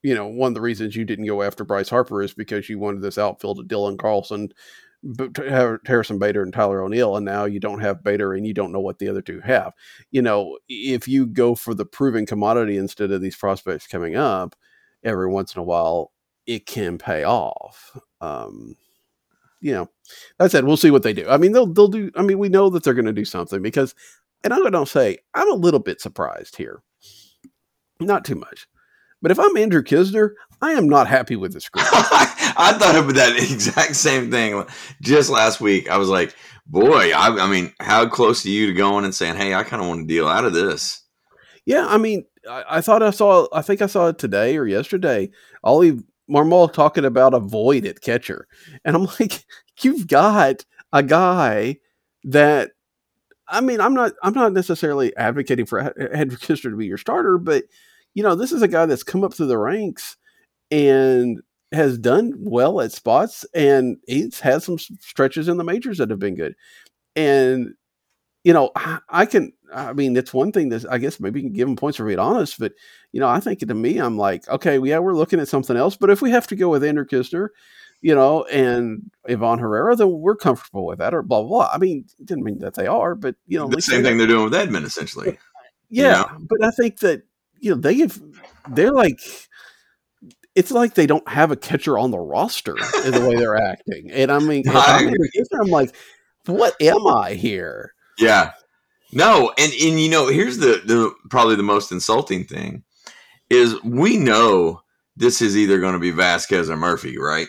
Speaker 1: you know, one of the reasons you didn't go after Bryce Harper is because you wanted this outfield of Dylan Carlson, Harrison Bader, and Tyler O'Neill, and now you don't have Bader, and you don't know what the other two have. You know, if you go for the proven commodity instead of these prospects coming up every once in a while, it can pay off. Um, you know, that said, we'll see what they do. I mean, they'll they'll do. I mean, we know that they're going to do something because, and I'm going to say, I'm a little bit surprised here. Not too much, but if I'm Andrew Knizner, I am not happy with this group.
Speaker 2: I thought of that exact same thing just last week. I was like, boy, I, I mean, how close are you to going and saying, hey, I kind of want to deal out of this?
Speaker 1: Yeah, I mean, I, I thought I saw. I think I saw it today or yesterday. Ollie Marmol talking about a void at catcher, and I'm like, you've got a guy that. I mean, I'm not. I'm not necessarily advocating for Hedrick Knizner to be your starter, but you know, this is a guy that's come up through the ranks and has done well at spots, and he's had some stretches in the majors that have been good. And you know, I, I can. I mean, it's one thing that I guess maybe you can give him points for being honest, but you know, I think to me, I'm like, okay, yeah, we're looking at something else. But if we have to go with Andrew Knizner, you know, and Ivan Herrera, then we're comfortable with that, or blah blah. blah. I mean, it didn't mean that they are, but you know,
Speaker 2: The same thing they're doing with Edman, essentially.
Speaker 1: yeah, but I think that you know they have they're like it's like they don't have a catcher on the roster in the way they're acting. And I mean,
Speaker 2: I
Speaker 1: I'm, Andrew Knizner, I'm like, what am I here?
Speaker 2: Yeah. No, and and you know, here's the the probably the most insulting thing is we know this is either going to be Vazquez or Murphy, right?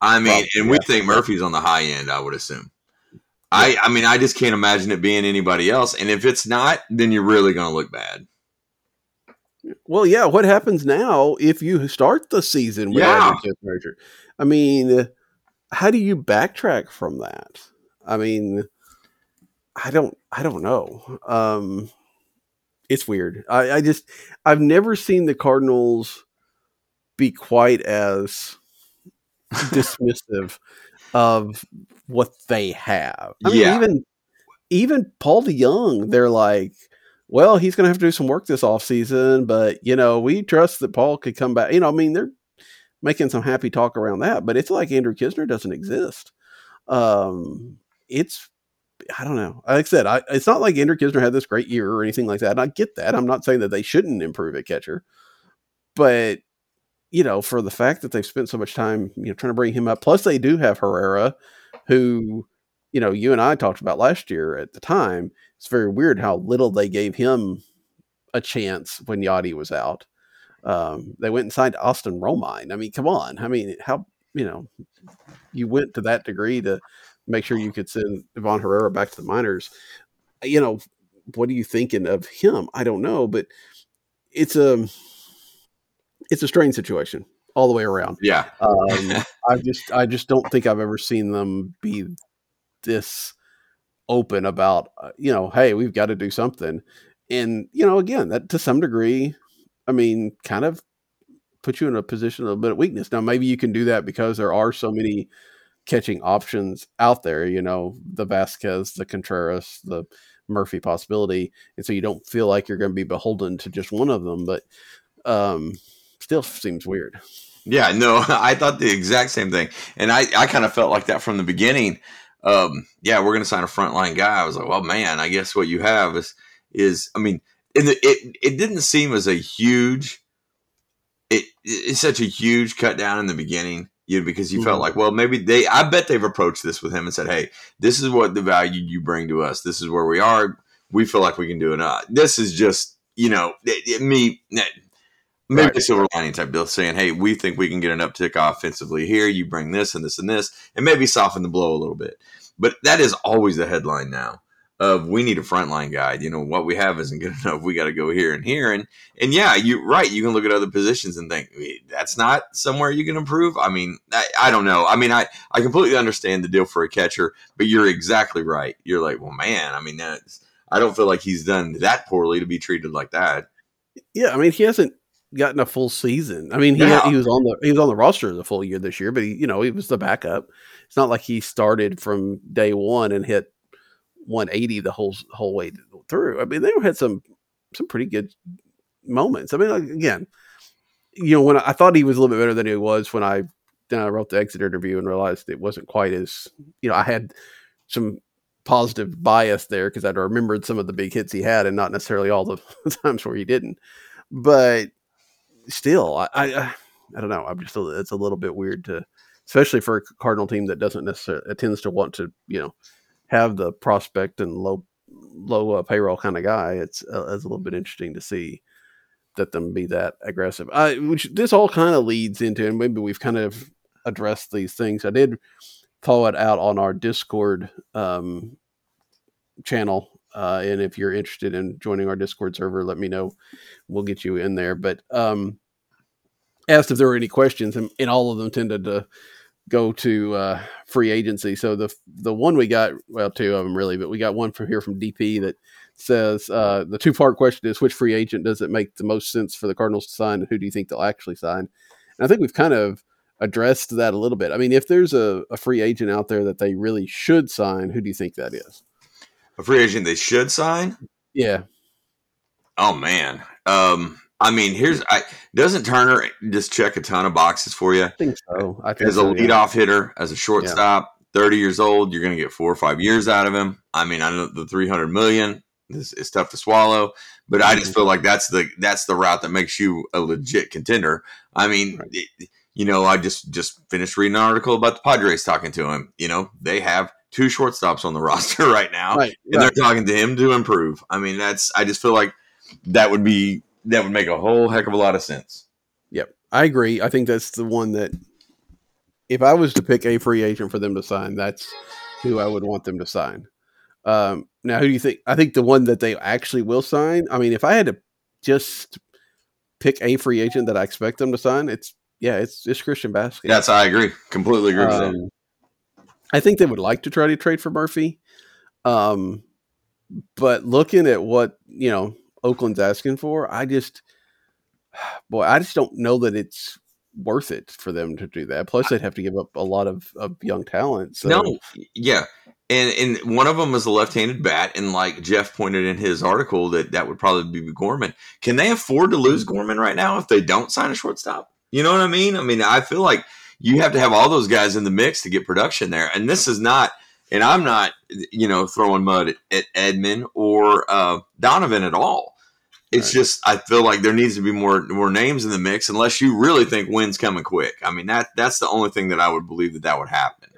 Speaker 2: I mean, and we
Speaker 1: yeah.
Speaker 2: think Murphy's on the high end, I would assume. I I mean, I just can't imagine it being anybody else. And if it's not, then you're really going to look bad.
Speaker 1: Well, yeah. What happens now if you start the season with
Speaker 2: Yeah.
Speaker 1: Knizner? I mean, how do you backtrack from that? I mean, I don't, I don't know. Um, it's weird. I, I just, I've never seen the Cardinals be quite as dismissive of what they have. I mean,
Speaker 2: Yeah.
Speaker 1: even even Paul DeJong, they're like, well, he's going to have to do some work this offseason, but you know, we trust that Paul could come back. You know, I mean, they're making some happy talk around that, but it's like Andrew Knizner doesn't exist. Um, it's I don't know. Like I said, I, it's not like Andrew Knizner had this great year or anything like that. And I get that. I'm not saying that they shouldn't improve at catcher, but you know, for the fact that they've spent so much time, you know, trying to bring him up. Plus, they do have Herrera, who, you know, you and I talked about last year at the time. It's very weird how little they gave him a chance when Yadi was out. Um, they went and signed Austin Romine. I mean, come on. I mean, how you know, you went to that degree to make sure you could send Ivan Herrera back to the minors. You know, what are you thinking of him? I don't know, but it's a it's a strange situation all the way around.
Speaker 2: Yeah.
Speaker 1: Um, I just I just don't think I've ever seen them be this open about uh, you know, hey, we've got to do something. And you know, again, that to some degree, I mean, kind of put you in a position of a bit of weakness. Now, maybe you can do that because there are so many catching options out there. You know, the Vazquez, the Contreras, the Murphy possibility, and so you don't feel like you're going to be beholden to just one of them. But um, still seems weird.
Speaker 2: Yeah, no, I thought the exact same thing, and I I kind of felt like that from the beginning. Um, yeah, we're going to sign a frontline guy. I was like, well, man, I guess what you have is is I mean, the, it it didn't seem as a huge. It, it's such a huge cut down in the beginning you know, because you mm-hmm. felt like, well, maybe they, I bet they've approached this with him and said, hey, this is what the value you bring to us. This is where we are. We feel like we can do enough. This is just, you know, it, it, me, maybe right. a silver lining type deal saying, hey, we think we can get an uptick offensively here. You bring this and this and this, and maybe soften the blow a little bit. But that is always the headline now of we need a frontline guy. You know what we have isn't good enough. We got to go here and here and and yeah, you're right. You can look at other positions and think that's not somewhere you can improve. I mean, I, I don't know. I mean, I I completely understand the deal for a catcher, but you're exactly right. You're like, well, man. I mean, that's I don't feel like he's done that poorly to be treated like that.
Speaker 1: Yeah, I mean, he hasn't gotten a full season. I mean, he yeah. he was on the he was on the roster the full year this year, but he you know he was the backup. It's not like he started from day one and hit 180 the whole whole way through. I mean, they had some some pretty good moments. I mean, again, you know, when I, I, thought he was a little bit better than he was when I then I wrote the exit interview and realized it wasn't quite as you know I had some positive bias there because I'd remembered some of the big hits he had and not necessarily all the times where he didn't. But still, I I, I don't know. I'm just a, it's a little bit weird to, especially for a Cardinal team that doesn't necessarily tends to want to you know have the prospect and low low uh, payroll kind of guy, it's uh, it's a little bit interesting to see that them be that aggressive. I, which this all kind of leads into, and maybe we've kind of addressed these things. I did throw it out on our Discord um, channel. Uh, and if you're interested in joining our Discord server, let me know. We'll get you in there. But um, asked if there were any questions, and, and all of them tended to go to uh, free agency. So the the one we got, well, two of them really, but we got one from here from DP that says uh, the two part question is which free agent does it make the most sense for the Cardinals to sign, and who do you think they'll actually sign? And I think we've kind of addressed that a little bit. I mean, if there's a, a free agent out there that they really should sign, who do you think that is?
Speaker 2: A free agent they should sign?
Speaker 1: Yeah.
Speaker 2: Oh man. Um I mean, here's I doesn't Turner just check a ton of boxes for you?
Speaker 1: I think so. I think
Speaker 2: as a so, leadoff yeah. hitter, as a shortstop, yeah. 30 years old, you're going to get four or five years out of him. I mean, I know the 300 million is, is tough to swallow, but I just mm-hmm. feel like that's the that's the route that makes you a legit contender. I mean, right. it, you know, I just just finished reading an article about the Padres talking to him. You know, they have two shortstops on the roster right now, right. and right. they're talking to him to improve. I mean, that's I just feel like that would be that would make a whole heck of a lot of sense.
Speaker 1: Yep, I agree. I think that's the one that if I was to pick a free agent for them to sign, that's who I would want them to sign. Um, now, who do you think? I think the one that they actually will sign. I mean, if I had to just pick a free agent that I expect them to sign, it's yeah, it's it's Christian Vazquez.
Speaker 2: Yes, I agree. Completely agree um, with that.
Speaker 1: I think they would like to try to trade for Murphy. Um, but looking at what you know Oakland's asking for, I just, boy, I just don't know that it's worth it for them to do that. Plus, they'd have to give up a lot of, of young talent. So.
Speaker 2: No, yeah, and and one of them is a left-handed bat, and like Jeff pointed in his article, that that would probably be Gorman. Can they afford to lose Gorman right now if they don't sign a shortstop? You know what I mean? I mean, I feel like you have to have all those guys in the mix to get production there, and this is not and I'm not, you know, throwing mud at, at Edman or uh, Donovan at all. It's right. just I feel like there needs to be more more names in the mix, unless you really think wins coming quick. I mean that that's the only thing that I would believe that that would happen.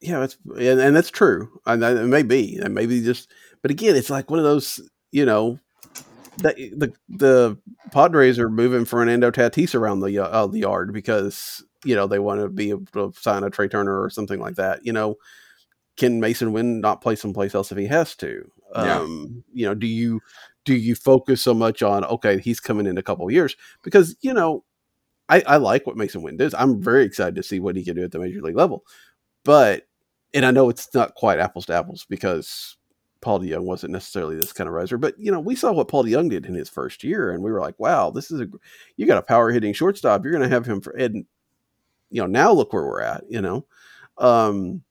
Speaker 1: Yeah, that's and, and that's true. And it may be, and maybe just, but again, it's like one of those, you know, the the, the Padres are moving for Fernando Tatis around the uh, the yard because you know they want to be able to sign a Trea Turner or something like that. You know, can Masyn Winn not play someplace else if he has to? Yeah. Um, you know, do you do you focus so much on okay, he's coming in a couple years because you know I, I like what Masyn Winn does. I'm very excited to see what he can do at the major league level, but and I know it's not quite apples to apples because Paul DeJong wasn't necessarily this kind of riser, but you know we saw what Paul DeJong did in his first year, and we were like, wow, this is a you got a power hitting shortstop. You're going to have him for Ed. You know now look where we're at. You know, um,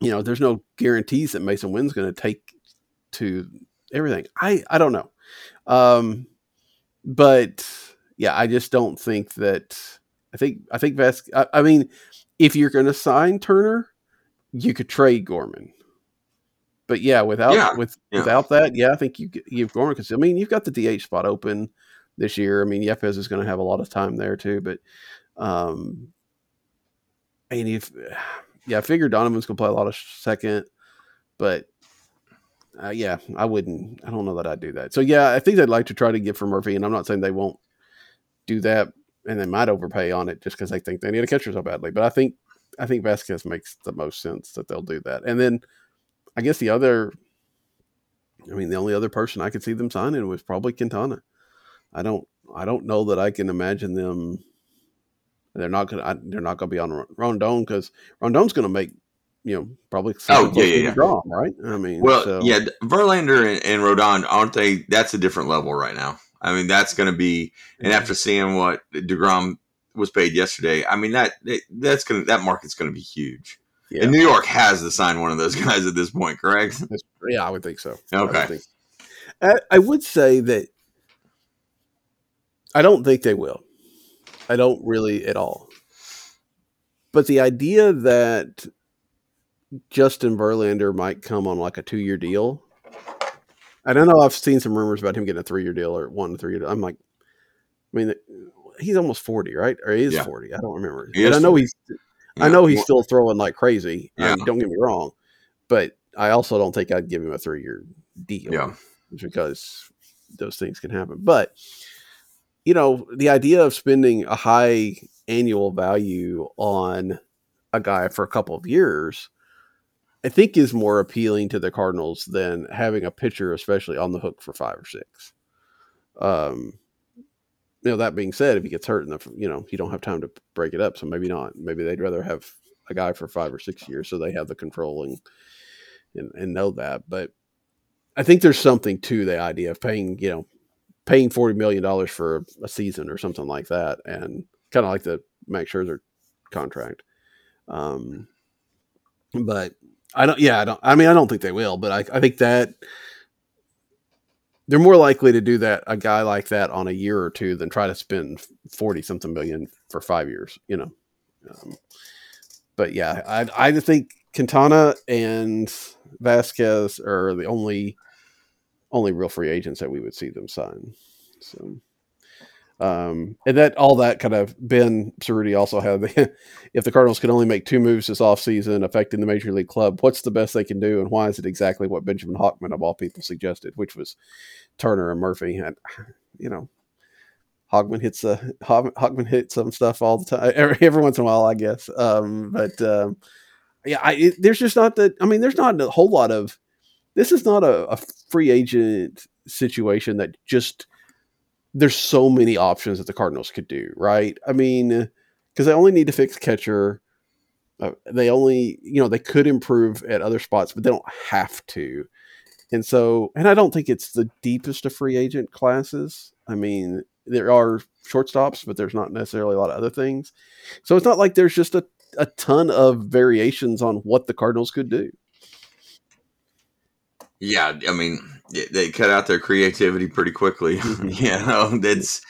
Speaker 1: you know there's no guarantees that Masyn Winn's going to take to everything. I I don't know, um, but yeah, I just don't think that. I think I think Vas. I, I mean, if you're going to sign Turner, you could trade Gorman. But yeah, without
Speaker 2: Yeah,
Speaker 1: with
Speaker 2: yeah.
Speaker 1: without that, yeah, I think you you have Gorman because I mean you've got the DH spot open this year. I mean Yepez is going to have a lot of time there too, but um, and if yeah, I figure Donovan's going to play a lot of second, but uh, yeah, I wouldn't. I don't know that I'd do that. So yeah, I think they'd like to try to get for Murphy, and I'm not saying they won't do that, and they might overpay on it just because they think they need a catcher so badly. But I think I think Vazquez makes the most sense that they'll do that. And then I guess the other, I mean, the only other person I could see them signing was probably Quintana. I don't I don't know that I can imagine them. They're not gonna. I, they're not gonna be on Rodon because Rodon's gonna make, you know, probably.
Speaker 2: Oh, yeah, yeah, yeah.
Speaker 1: Right? I mean,
Speaker 2: Well,
Speaker 1: so-
Speaker 2: yeah, Verlander and, and Rodon aren't they? That's a different level right now. I mean, that's going to be, and after seeing what deGrom was paid yesterday, I mean that that's gonna that market's going to be huge.
Speaker 1: yeah.
Speaker 2: And New York has to sign one of those guys at this point, correct?
Speaker 1: Yeah, I would think so. I would
Speaker 2: Okay.
Speaker 1: think- I, I would say that I don't think they will. I don't really at all. But the idea that Justin Verlander might come on like a two year deal, I don't know. I've seen some rumors about him getting a three year deal or one three year. I'm like, I mean, he's almost forty, right? Or he is
Speaker 2: Yeah.
Speaker 1: forty. I don't remember.
Speaker 2: He
Speaker 1: But I know
Speaker 2: 40.
Speaker 1: he's I know he's still throwing like crazy. I
Speaker 2: Yeah.
Speaker 1: mean, don't get me wrong, but I also don't think I'd give him a three-year deal.
Speaker 2: Yeah.
Speaker 1: because those things can happen. But you know, the idea of spending a high annual value on a guy for a couple of years, I think, is more appealing to the Cardinals than having a pitcher, especially on the hook for five or six. Um, you know, that being said, if he gets hurt, the, you know, you don't have time to break it up, so maybe not. Maybe they'd rather have a guy for five or six years, so they have the control and and, and know that. But I think there's something to the idea of paying, you know, paying forty million dollars for a season or something like that, and kind of like the Max Scherzer contract. Um, but I don't. Yeah, I don't. I mean, I don't think they will, but I, I think that they're more likely to do that a guy like that on a year or two than try to spend forty something million for five years. You know. Um, but yeah, I I think Quintana and Vazquez are the only only real free agents that we would see them sign. So, um, and that all that kind of Ben Cerruti also had if the Cardinals could only make two moves this offseason affecting the major league club, what's the best they can do, and why is it exactly what Benjamin Hochman of all people suggested, which was Turner and Murphy, and you know. Hogman hits a Hog- Hogman hits some stuff all the time, every, every once in a while, I guess. Um, but um, yeah, I, it, there's just not that. I mean, there's not a whole lot of. This is not a, a free agent situation that just. There's so many options that the Cardinals could do, right? I mean, because they only need to fix catcher. Uh, they only, you know, they could improve at other spots, but they don't have to. And so, and I don't think it's the deepest of free agent classes. I mean, there are shortstops, but there's not necessarily a lot of other things. So it's not like there's just a, a ton of variations on what the Cardinals could do.
Speaker 2: Yeah, I mean, they- cut out their creativity pretty quickly.
Speaker 1: Mhm.
Speaker 2: you know, it's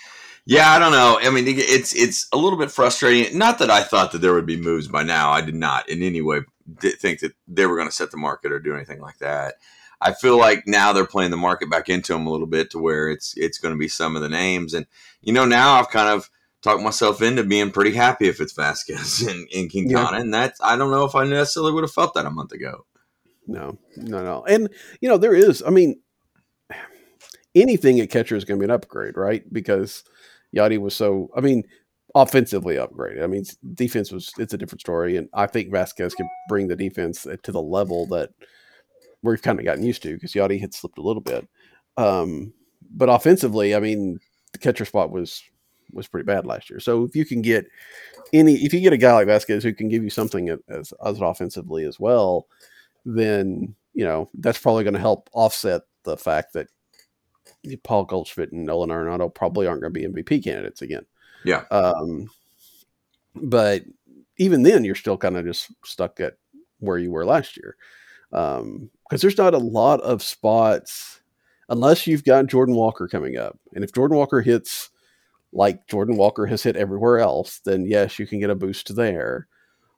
Speaker 2: yeah, I don't know. I mean, it's it's a little bit frustrating. Not that I thought that there would be moves by now. I did not in any way think that they were going to set the market or do anything like that. I feel like now they're playing the market back into them a little bit to where it's it's going to be some of the names, and you know, now I've kind of talked myself into being pretty happy if it's Vazquez and, and Quintana, and that's I don't know if I necessarily would have felt that a month ago.
Speaker 1: No, no, no. And, you know, there is, I mean, anything at catcher is going to be an upgrade, right? Because Yadi was so, I mean, offensively upgraded. I mean, defense was, it's a different story. And I think Vazquez can bring the defense to the level that we've kind of gotten used to because Yadi had slipped a little bit. Um, but offensively, I mean, the catcher spot was, was pretty bad last year. So if you can get any, if you get a guy like Vazquez who can give you something as, as offensively as well, then you know that's probably going to help offset the fact that Paul Goldschmidt and Nolan Arenado probably aren't going to be MVP candidates again.
Speaker 2: Yeah.
Speaker 1: Um, but even then, you're still kind of just stuck at where you were last year. Um, because there's not a lot of spots unless you've got Jordan Walker coming up. And if Jordan Walker hits like Jordan Walker has hit everywhere else, then yes, you can get a boost there.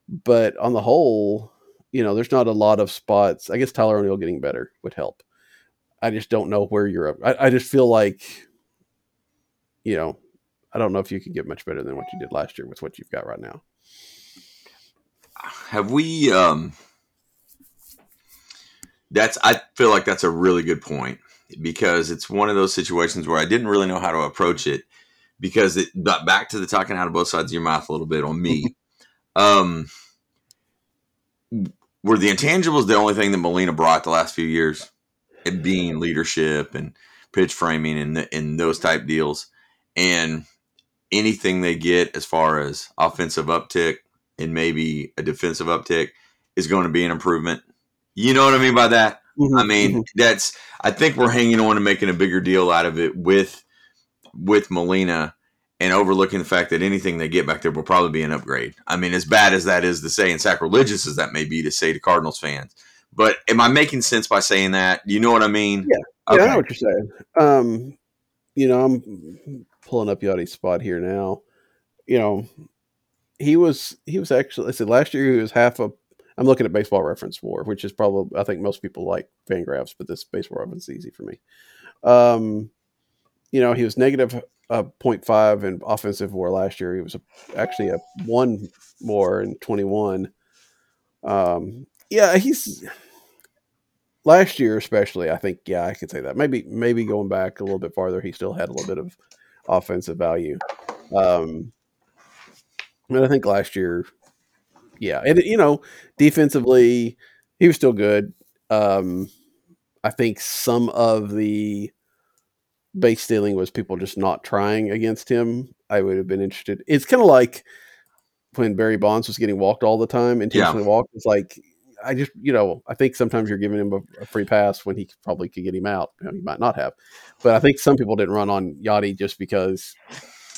Speaker 1: But on the whole, you know, there's not a lot of spots. I guess Tyler O'Neill getting better would help. I just don't know where you're up. I, I just feel like, you know, I don't know if you can get much better than what you did last year with what you've got right now.
Speaker 2: Have we um that's I feel like that's a really good point because it's one of those situations where I didn't really know how to approach it because it got back to the talking out of both sides of your mouth a little bit on me. um were the intangibles the only thing that Molina brought the last few years? It being leadership and pitch framing and and those type deals. And anything they get as far as offensive uptick and maybe a defensive uptick is going to be an improvement. You know what I mean by that? Mm-hmm. I mean, mm-hmm. that's I think we're hanging on and making a bigger deal out of it with with Molina and overlooking the fact that anything they get back there will probably be an upgrade. I mean, as bad as that is to say and sacrilegious as that may be to say to Cardinals fans. But am I making sense by saying that? You know what I mean?
Speaker 1: Yeah. Okay. Yeah, I know what you're saying. Um, you know, I'm pulling up Yadi's spot here now. You know, he was he was actually I said last year he was half a I'm looking at baseball reference more, which is probably I think most people like Fangraphs, but this baseball reference is easy for me. Um, you know, he was negative uh, 0.5 in offensive WAR last year. He was a, actually a one more in 21. Um, yeah, he's last year especially. I think yeah, I could say that. Maybe maybe going back a little bit farther, he still had a little bit of offensive value. Um, and I think last year, yeah, and you know, defensively, he was still good. Um, I think some of the base stealing was people just not trying against him. I would have been interested. It's kind of like when Barry Bonds was getting walked all the time, intentionally yeah. walked. It's like I just, you know, I think sometimes you're giving him a, a, free pass when he probably could get him out. You know, he might not have, but I think some people didn't run on Yadi just because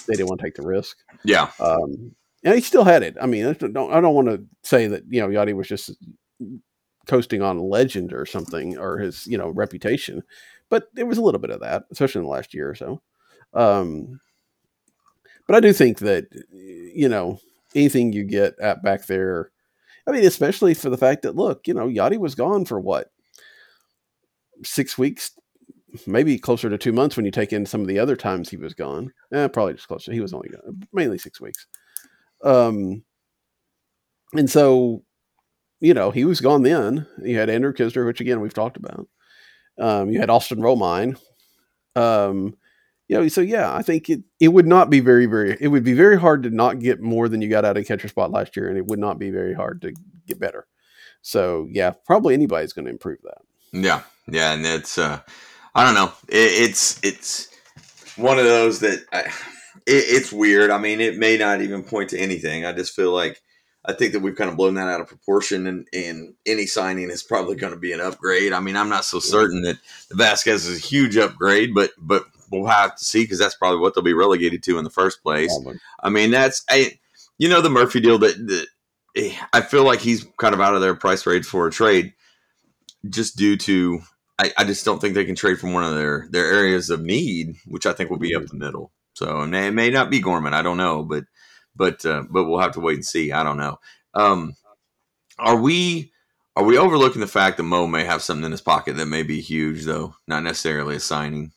Speaker 1: they didn't want to take the risk.
Speaker 2: Yeah.
Speaker 1: Um, and he still had it. I mean, I don't, I don't want to say that you know Yadi was just coasting on legend or something or his you know reputation, but there was a little bit of that, especially in the last year or so. Um, but I do think that you know anything you get at back there I mean, especially for the fact that look, you know, Yadi was gone for what six weeks, maybe closer to two months when you take in some of the other times he was gone. Eh, probably just closer. He was only gone, mainly six weeks. Um, and so, you know, he was gone then. You had Andrew Knizner, which again we've talked about. Um, you had Austin Romine. Um, you know, so yeah, I think it it would not be very very it would be very hard to not get more than you got out of catcher spot last year, and it would not be very hard to get better. So yeah, probably anybody's going to improve that.
Speaker 2: Yeah, yeah, and it's uh, I don't know, it, it's it's one of those that I, it, it's weird. I mean, it may not even point to anything. I just feel like I think that we've kind of blown that out of proportion, and, and any signing is probably going to be an upgrade. I mean, I'm not so certain that the Vazquez is a huge upgrade, but but we'll have to see because that's probably what they'll be relegated to in the first place. I mean, that's I, you know, the Murphy deal that, that eh, I feel like he's kind of out of their price range for a trade, just due to I, I, just don't think they can trade from one of their their areas of need, which I think will be up the middle. So it may not be Gorman, I don't know, but but uh, but we'll have to wait and see. I don't know. Um, are we? Are we overlooking the fact that Mo may have something in his pocket that may be huge, though, not necessarily a signing?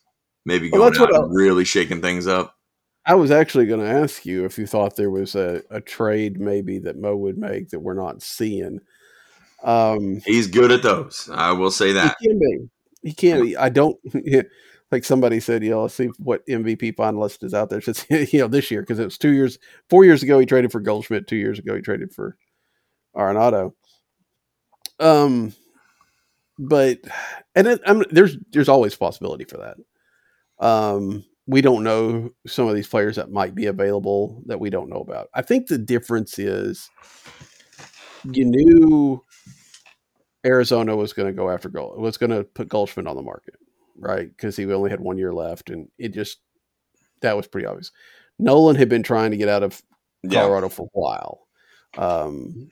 Speaker 2: maybe going well, out and really shaking things up.
Speaker 1: I was actually going to ask you if you thought there was a, a trade maybe that Mo would make that we're not seeing.
Speaker 2: Um, He's good at those. I will say that.
Speaker 1: He can be. He can be. I don't. like somebody said, you know, let's see what MVP finalist is out there. Just you know, this year because it was two years, four years ago he traded for Goldschmidt. Two years ago he traded for Arenado. Um, but and it, I'm, there's there's always possibility for that. Um, we don't know some of these players that might be available that we don't know about. I think the difference is you knew Arizona was going to go after Gold, was going to put Goldschmidt on the market, right? Because he only had one year left, and it just that was pretty obvious. Nolan had been trying to get out of Colorado yeah. for a while. Um,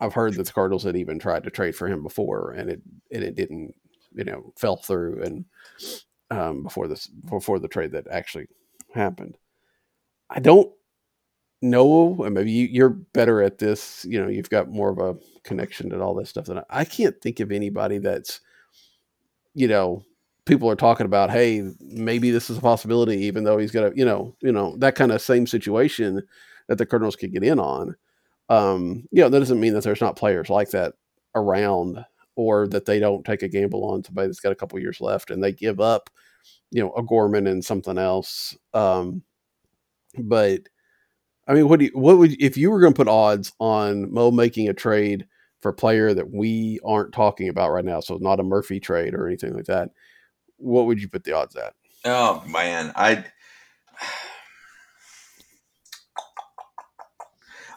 Speaker 1: I've heard that the Cardinals had even tried to trade for him before, and it and it didn't, you know, fell through, and um, before this before the trade that actually happened. I don't know, and maybe you, you're better at this. You know, you've got more of a connection to all this stuff than I, I can't think of anybody that's, you know, people are talking about. Hey, maybe this is a possibility, even though he's got a, you know, you know that kind of same situation that the Cardinals could get in on. Um, you know, that doesn't mean that there's not players like that around or that they don't take a gamble on somebody that's got a couple years left and they give up, you know, a Gorman and something else. Um, but I mean, what do you, what would if you were going to put odds on Mo making a trade for a player that we aren't talking about right now, so not a Murphy trade or anything like that? What would you put the odds at?
Speaker 2: Oh man, I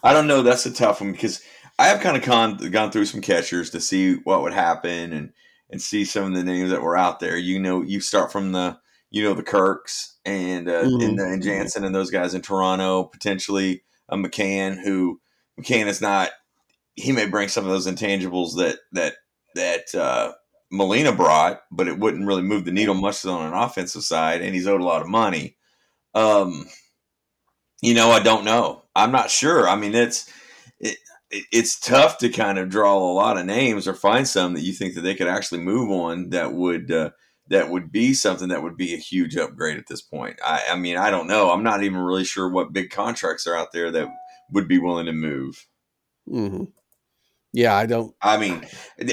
Speaker 2: I don't know. That's a tough one because I have kind of gone gone through some catchers to see what would happen and and see some of the names that were out there. You know, you start from the you know the Kirks and uh, mm-hmm. and, and Jansen and those guys in Toronto potentially a McCann who McCann is not. He may bring some of those intangibles that that that uh, Molina brought, but it wouldn't really move the needle much on an offensive side, and he's owed a lot of money. Um, you know, I don't know. I'm not sure. I mean, it's it, it's tough to kind of draw a lot of names or find some that you think that they could actually move on that would uh, that would be something that would be a huge upgrade at this point. I, I mean, I don't know. I'm not even really sure what big contracts are out there that would be willing to move.
Speaker 1: Mm-hmm. Yeah, I don't.
Speaker 2: I mean,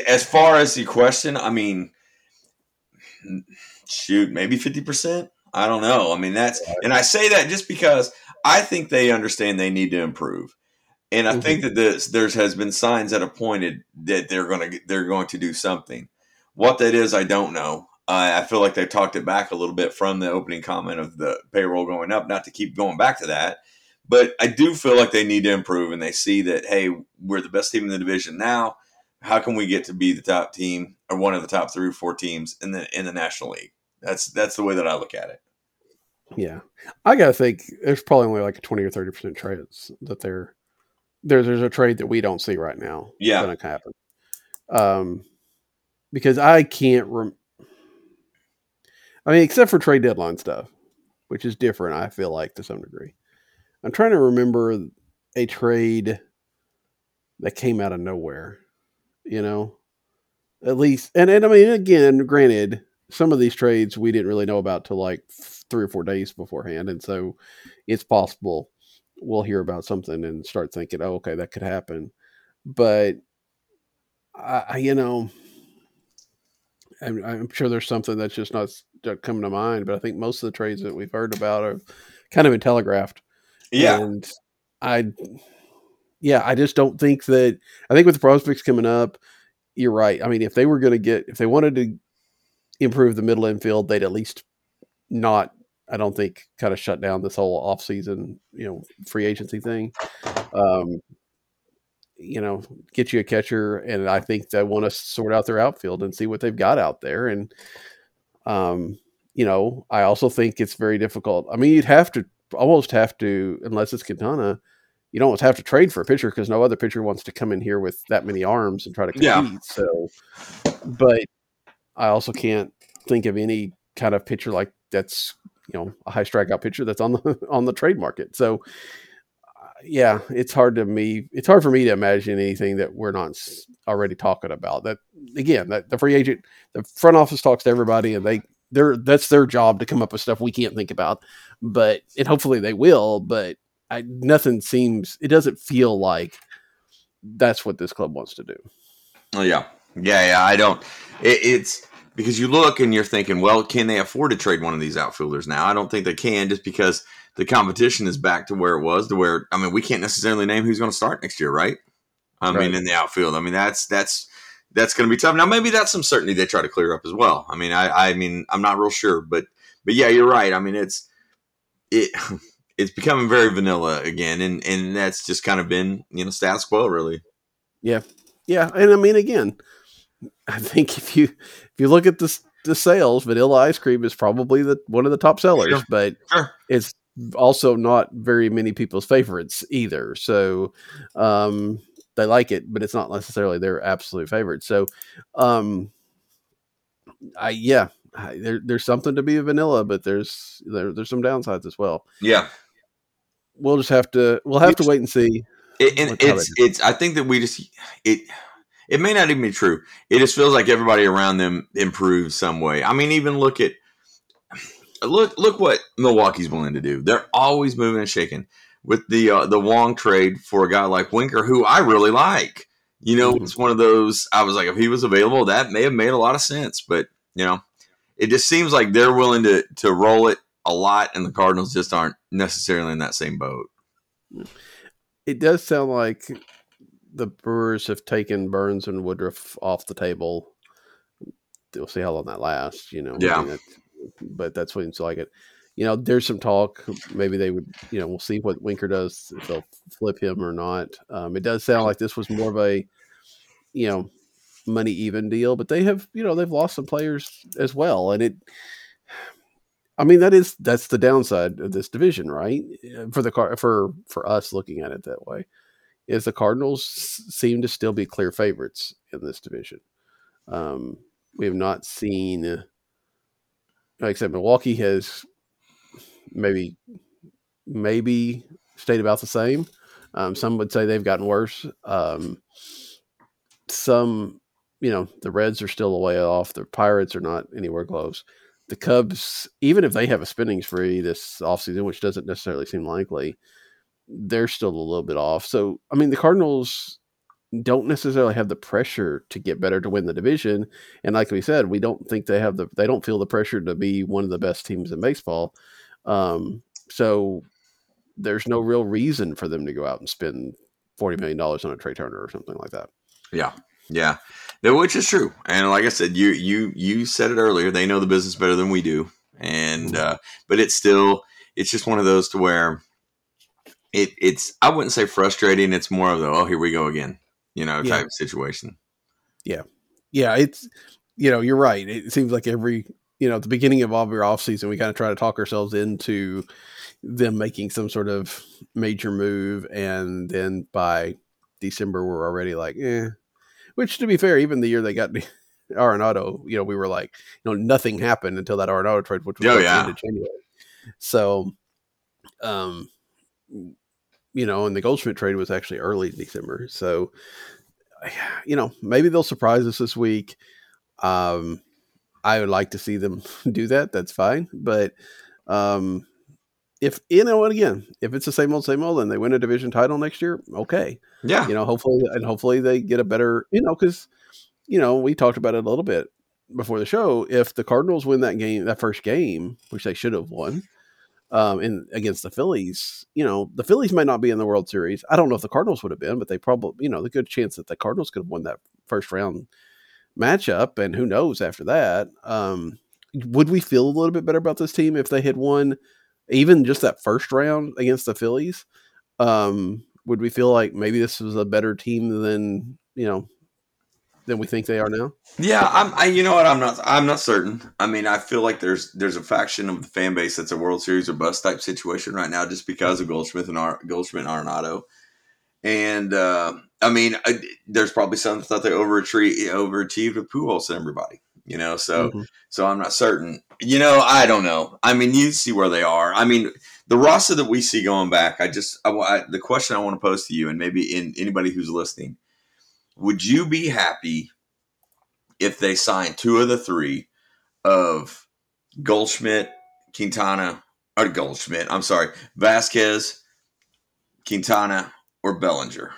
Speaker 2: as far as the question, I mean, shoot, maybe fifty percent. I don't know. I mean, that's and I say that just because I think they understand they need to improve, and I mm-hmm. think that this there has been signs that have pointed that they're going to they're going to do something. What that is, I don't know. Uh, I feel like they talked it back a little bit from the opening comment of the payroll going up. Not to keep going back to that, but I do feel like they need to improve, and they see that hey, we're the best team in the division now. How can we get to be the top team or one of the top three or four teams in the in the National League? That's that's the way that I look at it.
Speaker 1: Yeah, I gotta think there's probably only like a twenty or thirty percent trades that they're there's there's a trade that we don't see right now.
Speaker 2: Yeah,
Speaker 1: going to happen. Um, because I can't. Rem- I mean, except for trade deadline stuff, which is different. I feel like to some degree. I'm trying to remember a trade that came out of nowhere. You know, at least, and and I mean, again, granted, some of these trades we didn't really know about till like three or four days beforehand, and so it's possible we'll hear about something and start thinking, "Oh, okay, that could happen." But I, you know, I'm, I'm, sure there's something that's just not coming to mind. But I think most of the trades that we've heard about are kind of been telegraphed.
Speaker 2: Yeah,
Speaker 1: and I, yeah, I just don't think that. I think with the prospects coming up, you're right. I mean, if they were going to get, if they wanted to improve the middle infield, they'd at least not, I don't think, kind of shut down this whole offseason, you know, free agency thing. Um, you know, get you a catcher, and I think they want to sort out their outfield and see what they've got out there. And, um, you know, I also think it's very difficult. I mean, you'd have to almost have to, unless it's Quintana, you don't almost have to trade for a pitcher because no other pitcher wants to come in here with that many arms and try to compete. Yeah. So, but I also can't think of any kind of pitcher like that's you know a high strikeout pitcher that's on the on the trade market. So uh, yeah, it's hard to me. It's hard for me to imagine anything that we're not already talking about. That again, that the free agent, the front office talks to everybody, and they they're that's their job to come up with stuff we can't think about. But and hopefully they will. But I, nothing seems. It doesn't feel like that's what this club wants to do.
Speaker 2: Oh yeah, yeah, yeah. I don't. It, it's because you look and you're thinking, well, can they afford to trade one of these outfielders now? I don't think they can, just because the competition is back to where it was. To where I mean, we can't necessarily name who's going to start next year, right? I right. mean, in the outfield. I mean, that's that's that's going to be tough. Now, maybe that's some certainty they try to clear up as well. I mean, I I mean, I'm not real sure, but but yeah, you're right. I mean, it's it. It's becoming very vanilla again, and and that's just kind of been you know status quo, really.
Speaker 1: Yeah, yeah, and I mean, again, I think if you if you look at the the sales, vanilla ice cream is probably the one of the top sellers, sure. but sure. it's also not very many people's favorites either. So, um, they like it, but it's not necessarily their absolute favorite. So, um, I yeah, there, there's something to be a vanilla, but there's there, there's some downsides as well.
Speaker 2: Yeah,
Speaker 1: we'll just have to we'll have to wait and see.
Speaker 2: It, and it's it's I think that we just it it may not even be true. It just feels like everybody around them improves some way. I mean, even look at look look what Milwaukee's willing to do. They're always moving and shaking with the uh, the Wong trade for a guy like Winker, who I really like. You know, mm-hmm. it's one of those. I was like, if he was available, that may have made a lot of sense. But you know, it just seems like they're willing to to roll it a lot, and the Cardinals just aren't necessarily in that same boat.
Speaker 1: It does sound like the Brewers have taken Burnes and Woodruff off the table. We'll see how long that lasts. You know,
Speaker 2: yeah. I mean,
Speaker 1: but that's what it seems like it. You know, there's some talk. Maybe they would. You know, we'll see what Winker does if they'll flip him or not. Um, it does sound like this was more of a, you know, money even deal, but they have you know they've lost some players as well, and it. I mean that is that's the downside of this division, right? For the car for for us looking at it that way, is the Cardinals seem to still be clear favorites in this division. Um, we have not seen, like I said, Milwaukee has maybe maybe stayed about the same. Um, some would say they've gotten worse. Um, some you know, the Reds are still a way off. The Pirates are not anywhere close. The Cubs, even if they have a spending spree this offseason, which doesn't necessarily seem likely, they're still a little bit off. So, I mean, the Cardinals don't necessarily have the pressure to get better to win the division. And like we said, we don't think they have the they don't feel the pressure to be one of the best teams in baseball. Um, so there's no real reason for them to go out and spend forty million dollars on a Trea Turner or something like that.
Speaker 2: Yeah, yeah, which is true. And like I said, you you you said it earlier. They know the business better than we do, and mm-hmm. uh, but it's still it's just one of those to where it it's I wouldn't say frustrating. It's more of the oh here we go again, you know, type yeah. situation.
Speaker 1: Yeah, yeah. It's you know you're right. It seems like every you know at the beginning of all of your off season we kind of try to talk ourselves into them making some sort of major move, and then by December we're already like, eh, which, to be fair, even the year they got Arenado, you know, we were like, you know, nothing happened until that Arenado trade, which was oh, yeah. January. So, um, you know, and the Goldschmidt trade was actually early December. So, you know, maybe they'll surprise us this week. Um, I would like to see them do that. That's fine. But um, if you know, and again, if it's the same old, same old, and they win a division title next year, okay.
Speaker 2: Yeah.
Speaker 1: You know, hopefully, and hopefully they get a better, you know, because, you know, we talked about it a little bit before the show. If the Cardinals win that game, that first game, which they should have won, um, in against the Phillies, you know, the Phillies might not be in the World Series. I don't know if the Cardinals would have been, but they probably, you know, the good chance that the Cardinals could have won that first round matchup, and who knows after that. Um, would we feel a little bit better about this team if they had won even just that first round against the Phillies? Um, would we feel like maybe this was a better team than you know than we think they are now?
Speaker 2: Yeah, I'm. I, you know what? I'm not. I'm not certain. I mean, I feel like there's there's a faction of the fan base that's a World Series or bust type situation right now, just because of Goldschmidt and Ar- Goldschmidt and Arenado. And uh, I mean, I, there's probably some that thought they overachieved, overachieved with Pujols and everybody. You know, so mm-hmm. so I'm not certain. You know, I don't know. I mean, you see where they are. I mean, the roster that we see going back, I just I, I, the question I want to pose to you, and maybe in anybody who's listening, would you be happy if they signed two of the three of Goldschmidt, Quintana, or Goldschmidt? I'm sorry, Vazquez, Quintana, or Bellinger?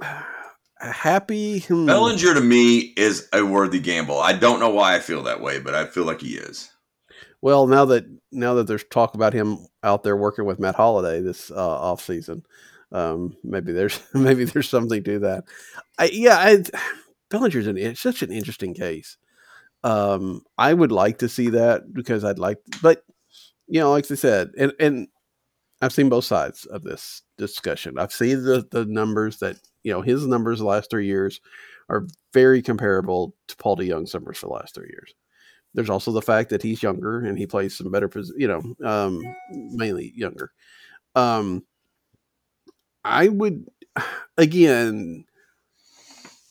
Speaker 1: Happy
Speaker 2: hmm. Bellinger to me is a worthy gamble. I don't know why I feel that way, but I feel like he is.
Speaker 1: Well, now that now that there's talk about him out there working with Matt Holliday this uh, off season, um, maybe there's maybe there's something to that. I, yeah, I, Bellinger's an, it's such an interesting case. Um, I would like to see that because I'd like, but you know, like I said, and and I've seen both sides of this discussion. I've seen the the numbers that you know his numbers the last three years are very comparable to Paul DeJong's numbers for the last three years. There's also the fact that he's younger and he plays some better, you know, um, mainly younger. Um, I would, again,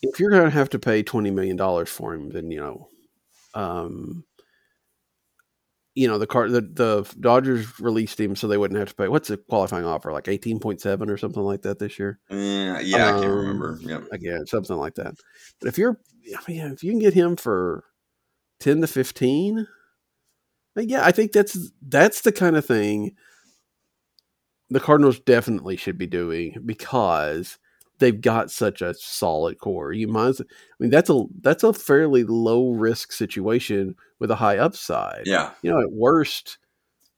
Speaker 1: if you're going to have to pay twenty million dollars for him, then you know, um, you know the car the, the Dodgers released him so they wouldn't have to pay. What's the qualifying offer like eighteen point seven or something like that this year?
Speaker 2: Yeah, yeah, I can't
Speaker 1: Um,
Speaker 2: remember. Yep.
Speaker 1: Again, something like that. But if you're, I mean, if you can get him for ten to fifteen, yeah, I think that's that's the kind of thing the Cardinals definitely should be doing because they've got such a solid core. You might, as- I mean, that's a that's a fairly low risk situation with a high upside.
Speaker 2: Yeah,
Speaker 1: You know, at worst,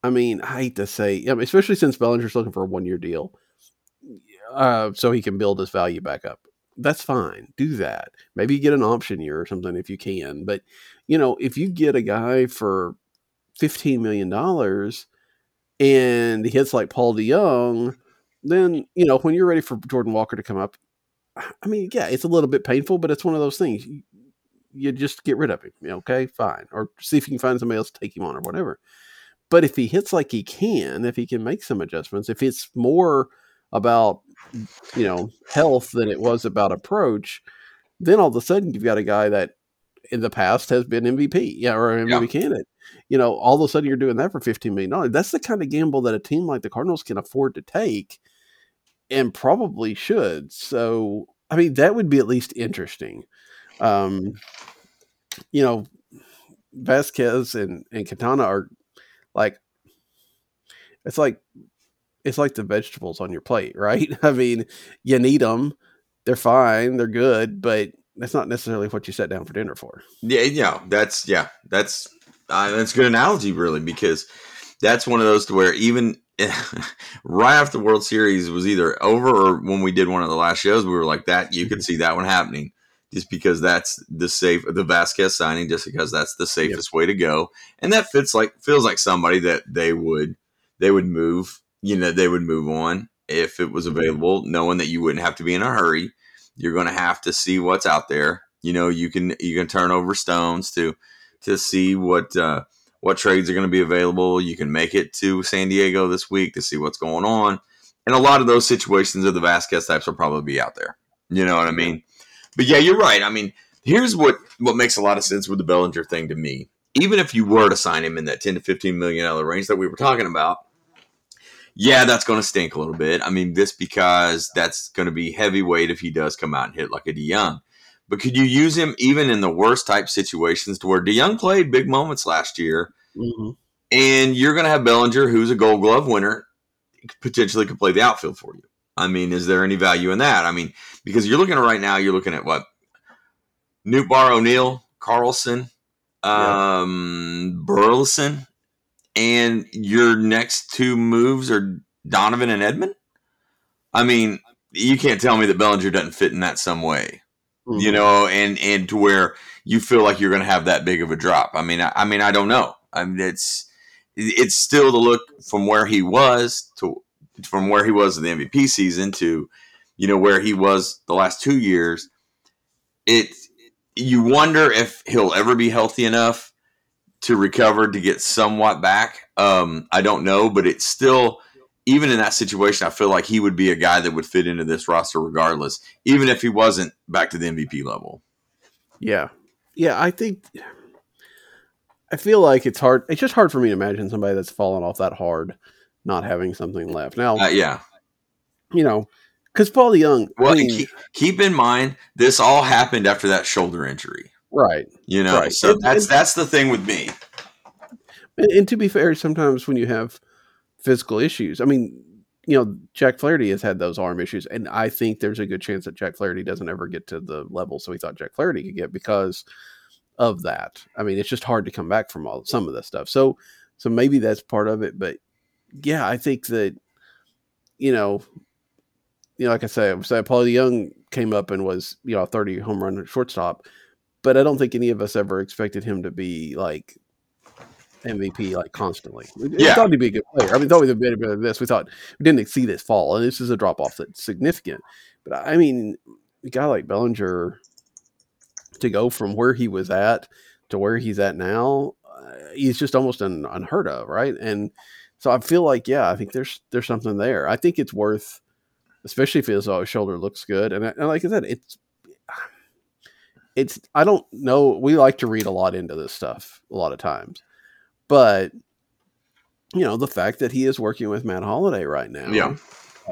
Speaker 1: I mean, I hate to say, I mean, especially since Bellinger's looking for a one year deal, uh, so he can build his value back up. That's fine. Do that. Maybe get an option year or something if you can. But you know, if you get a guy for fifteen million dollars and he hits like Paul DeJong, then you know when you're ready for Jordan Walker to come up. I mean, yeah, it's a little bit painful, but it's one of those things. You, just get rid of him. Okay, fine, or see if you can find somebody else to take him on or whatever. But if he hits like he can, if he can make some adjustments, if it's more about you know health than it was about approach, then all of a sudden you've got a guy that in the past has been MVP, yeah, or an
Speaker 2: Yeah.
Speaker 1: MVP candidate. You know, all of a sudden you're doing that for fifteen million dollars. That's the kind of gamble that a team like the Cardinals can afford to take, and probably should. So, I mean, that would be at least interesting. Um, you know, Vazquez and and Quintana are like it's like it's like the vegetables on your plate, right? I mean, you need them. They're fine. They're good, but that's not necessarily what you sat down for dinner for.
Speaker 2: yeah, yeah. That's yeah, that's uh, that's a good analogy, really, because that's one of those to where even right after the World Series was either over or when we did one of the last shows, we were like that. You could see that one happening, just because that's the safe, the Vazquez signing, just because that's the safest way to go, and that fits like feels like somebody that they would they would move. You know, they would move on if it was available, knowing that you wouldn't have to be in a hurry. You're going to have to see what's out there. You know, you can you can turn over stones to to see what uh, what trades are going to be available. You can make it to San Diego this week to see what's going on. And a lot of those situations of the Vazquez types will probably be out there. You know what I mean? But yeah, you're right. I mean, here's what what makes a lot of sense with the Bellinger thing to me. Even if you were to sign him in that 10 to 15 million dollar range that we were talking about, yeah, that's going to stink a little bit. I mean, this because that's going to be heavyweight if he does come out and hit like a DeJong. But could you use him even in the worst type situations to where DeJong played big moments last year,
Speaker 1: Mm-hmm.
Speaker 2: and you're going to have Bellinger, who's a Gold Glove winner, potentially could play the outfield for you. I mean, is there any value in that? I mean, because you're looking at right now, you're looking at what Nootbaar O'Neill, Carlson, um, Burleson, and your next two moves are Donovan and Edman. I mean, you can't tell me that Bellinger doesn't fit in that some way
Speaker 1: Mm-hmm.
Speaker 2: you know, and and to where you feel like you're going to have that big of a drop. I mean, I, I mean, I don't know. I mean, it's it's still the look from where he was to from where he was in the MVP season to you know where he was the last two years. It you wonder if he'll ever be healthy enough to recover to get somewhat back. Um, I don't know, but it's still even in that situation, I feel like he would be a guy that would fit into this roster regardless, even if he wasn't back to the MVP level.
Speaker 1: Yeah. Yeah, I think I feel like it's hard it's just hard for me to imagine somebody that's fallen off that hard not having something left. Now,
Speaker 2: Uh, yeah.
Speaker 1: you know, because Paul Young,
Speaker 2: Well,
Speaker 1: I mean,
Speaker 2: keep, keep in mind this all happened after that shoulder injury.
Speaker 1: right.
Speaker 2: You know,
Speaker 1: Right.
Speaker 2: so that's that's the thing with me.
Speaker 1: And, and to be fair, sometimes when you have physical issues, I mean, you know, Jack Flaherty has had those arm issues, and I think there's a good chance that Jack Flaherty doesn't ever get to the level so he thought Jack Flaherty could get because of that. I mean, it's just hard to come back from all some of this stuff. So, so maybe that's part of it. But yeah, I think that you know, you know, like I say, so Paul Young came up and was you know a 30 home run shortstop, but I don't think any of us ever expected him to be like MVP like constantly. We, we
Speaker 2: Yeah.
Speaker 1: thought he'd be a good player. I mean, thought he'd be better than this. We thought we didn't see this fall, and this is a drop off that's significant. But I mean, a guy like Bellinger to go from where he was at to where he's at now, uh, he's just almost un, unheard of, right? And so I feel like, yeah, I think there's there's something there. I think it's worth especially if his uh, shoulder looks good. And, and like I said, it's it's I don't know. We like to read a lot into this stuff a lot of times, but you know the fact that he is working with Matt Holliday right now,
Speaker 2: Yeah.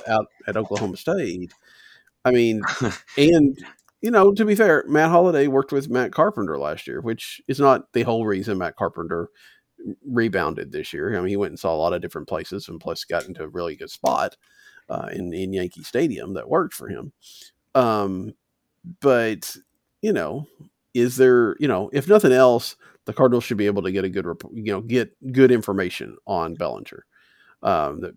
Speaker 1: out at Oklahoma State. I mean, and you know, to be fair, Matt Holliday worked with Matt Carpenter last year, which is not the whole reason Matt Carpenter rebounded this year. I mean, he went and saw a lot of different places, and plus got into a really good spot uh, in in Yankee Stadium that worked for him. Um, but you know, is there you know, if nothing else, the Cardinals should be able to get a good you know get good information on Bellinger. Um, that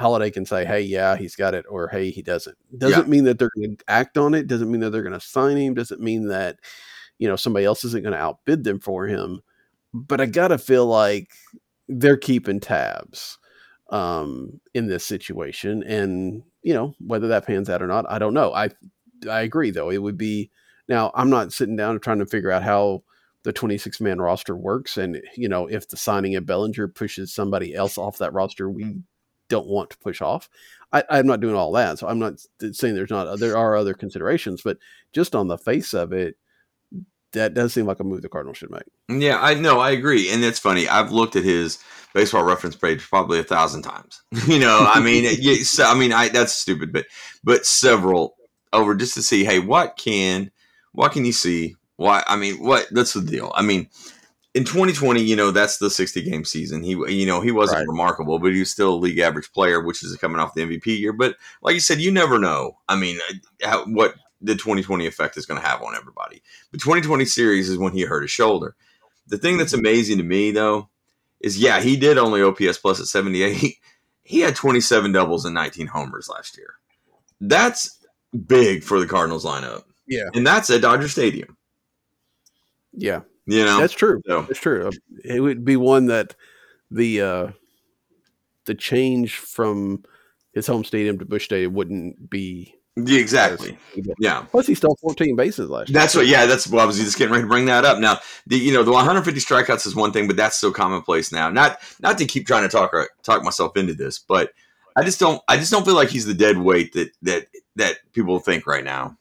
Speaker 1: Holliday can say, "Hey, yeah, he's got it," or "Hey, he doesn't." Doesn't mean that they're going to act on it. Doesn't mean that they're going to sign him. Doesn't mean that you know somebody else isn't going to outbid them for him. But I gotta feel like they're keeping tabs um, in this situation, and you know whether that pans out or not, I don't know. I I agree though. It would be now. I'm not sitting down and trying to figure out how the 26 man roster works, and you know if the signing of Bellinger pushes somebody else off that roster, we don't want to push off. I, I'm not doing all that, so I'm not saying there's not uh, there are other considerations, but just on the face of it, that does seem like a move the Cardinals should make.
Speaker 2: Yeah, I know, I agree, and it's funny. I've looked at his baseball reference page probably a thousand times. you know, I mean, yeah, so, I mean, I that's stupid, but but several over just to see, hey, what can what can you see? Why? I mean, what? That's the deal. I mean, in 2020, you know, that's the 60 game season. He, you know, he wasn't
Speaker 1: Right.
Speaker 2: remarkable, but he was still a league average player, which is coming off the MVP year. But like you said, you never know. I mean, uh, how, what the 2020 effect is going to have on everybody. The 2020 series is when he hurt his shoulder. The thing that's amazing to me, though, is yeah, he did only OPS plus at 78. He had 27 doubles and 19 homers last year. That's big for the Cardinals lineup.
Speaker 1: Yeah.
Speaker 2: And that's at Dodger Stadium.
Speaker 1: Yeah,
Speaker 2: You know?
Speaker 1: that's true.
Speaker 2: So,
Speaker 1: That's true. Uh, It would be one that the uh, the change from his home stadium to Busch Stadium wouldn't be
Speaker 2: exactly. Yeah.
Speaker 1: Plus, he stole 14 bases last year.
Speaker 2: That's what, yeah, that's well, I was just getting ready to bring that up. Now, the you know the 150 strikeouts is one thing, but that's so commonplace now. Not not to keep trying to talk or talk myself into this, but I just don't I just don't feel like he's the dead weight that that that people think right now.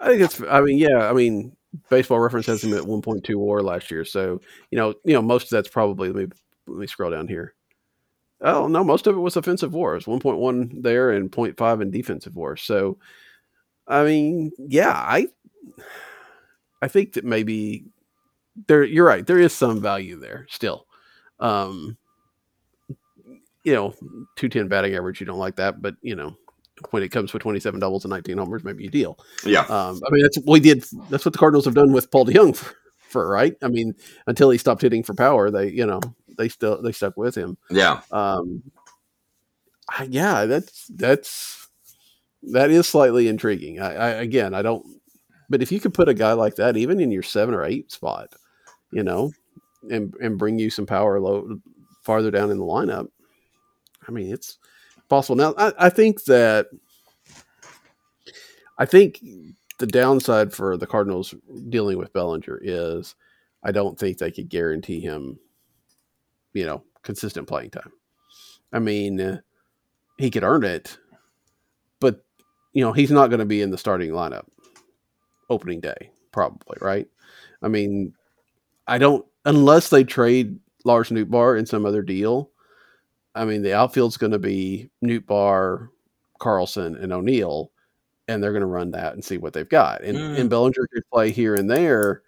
Speaker 1: I think it's. I mean, yeah. I mean, Baseball Reference has him at 1.2 WAR last year, so you know, you know, most of that's probably. Let me let me scroll down here. Oh no, most of it was offensive WAR. It's 1.1 there and 0.5 in defensive WAR. So, I mean, yeah, I I think that maybe there. You're right. There is some value there still. Um, you know, 210 batting average. You don't like that, but you know. When it comes with 27 doubles and 19 homers, maybe you deal.
Speaker 2: Yeah,
Speaker 1: Um, I mean, that's we did. That's what the Cardinals have done with Paul DeJong for, for right. I mean, until he stopped hitting for power, they you know they still they stuck with him.
Speaker 2: yeah,
Speaker 1: Um, I- yeah, that's that's that is slightly intriguing. I, I again, I don't. But if you could put a guy like that even in your seven or eight spot, you know, and and bring you some power low farther down in the lineup, I mean, it's possible. Now, I, I think that I think the downside for the Cardinals dealing with Bellinger is I don't think they could guarantee him, you know, consistent playing time. I mean, uh, he could earn it, but you know, he's not going to be in the starting lineup opening day, probably, right? I mean, I don't unless they trade Lars Nootbaar in some other deal. I mean, the outfield's going to be Nootbaar, Carlson, and O'Neill, and they're going to run that and see what they've got. And,
Speaker 2: Mm.
Speaker 1: and Bellinger could play here and there,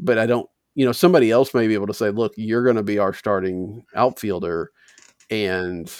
Speaker 1: but I don't. You know, somebody else may be able to say, "Look, you're going to be our starting outfielder," and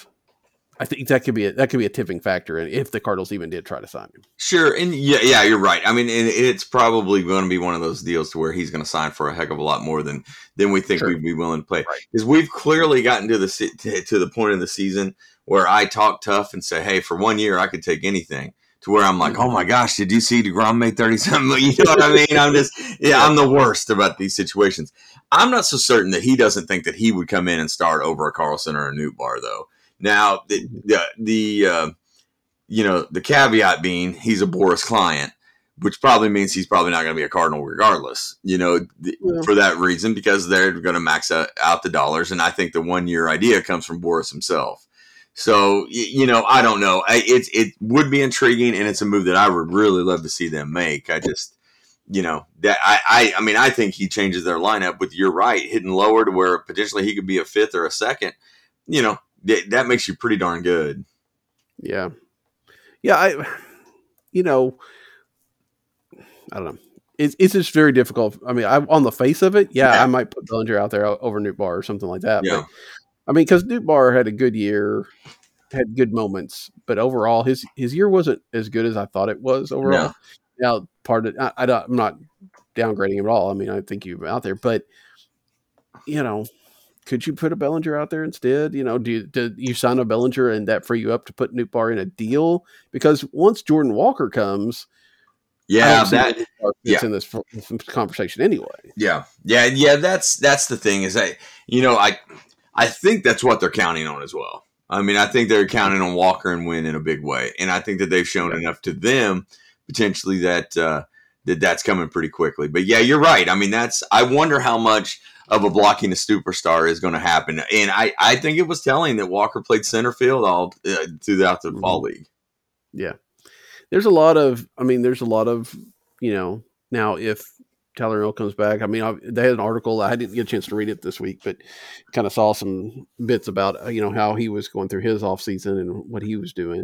Speaker 1: I think that could be a, that could be a tipping factor. And if the Cardinals even did try to sign him,
Speaker 2: sure, and yeah, yeah, you're right. I mean, and it's probably going to be one of those deals to where he's going to sign for a heck of a lot more than than we think
Speaker 1: Sure.
Speaker 2: we'd be willing to play.
Speaker 1: Right.
Speaker 2: Because we've clearly gotten to the to, to the point in the season where I talk tough and say, "Hey, for one year, I could take anything." To where I'm like, mm-hmm. "Oh my gosh, did you see deGrom made thirty something?" You know what I mean? I'm just, yeah, I'm the worst about these situations. I'm not so certain that he doesn't think that he would come in and start over a Carlson or a Nootbaar though. Now, the the, the uh, you know the caveat being he's a Boras client, which probably means he's probably not going to be a Cardinal regardless. You know, th-
Speaker 1: Yeah.
Speaker 2: for that reason because they're going to max out, out the dollars, and I think the one year idea comes from Boras himself. So you know, I don't know. I, it it would be intriguing, and it's a move that I would really love to see them make. I just, you know, that I I, I mean, I think he changes their lineup with you're right, hitting lower to where potentially he could be a fifth or a second. You know, that, that makes you pretty darn good.
Speaker 1: Yeah, yeah. I, you know, I don't know. It's, it's just very difficult. I mean, I on the face of it, yeah, yeah. I might put Bellinger out there over Nootbaar or something like that. Yeah. But, I mean, because Nootbaar had a good year, had good moments, but overall, his his year wasn't as good as I thought it was overall. Now, part of I, I don't, I'm not downgrading him at all. I mean, I think you've out there, but you know, could you put a Bellinger out there instead? You know, do you, do you sign a Bellinger and that free you up to put Nootbaar in a deal? Because once Jordan Walker comes,
Speaker 2: yeah, that
Speaker 1: yeah. in this, conversation anyway.
Speaker 2: Yeah, yeah, yeah. That's that's the thing is I, you know I I think that's what they're counting on as well. I mean, I think they're counting on Walker and Winn in a big way, and I think that they've shown enough to them potentially that uh, that that's coming pretty quickly. But yeah, you're right. I mean, that's I wonder how much of a blocking a superstar is going to happen, and I I think it was telling that Walker played center field all uh, throughout the mm-hmm. fall league.
Speaker 1: Yeah, there's a lot of. I mean, there's a lot of you know now if Tyler Hill comes back. I mean, I, they had an article. I didn't get a chance to read it this week, but kind of saw some bits about uh, you know how he was going through his off season and what he was doing.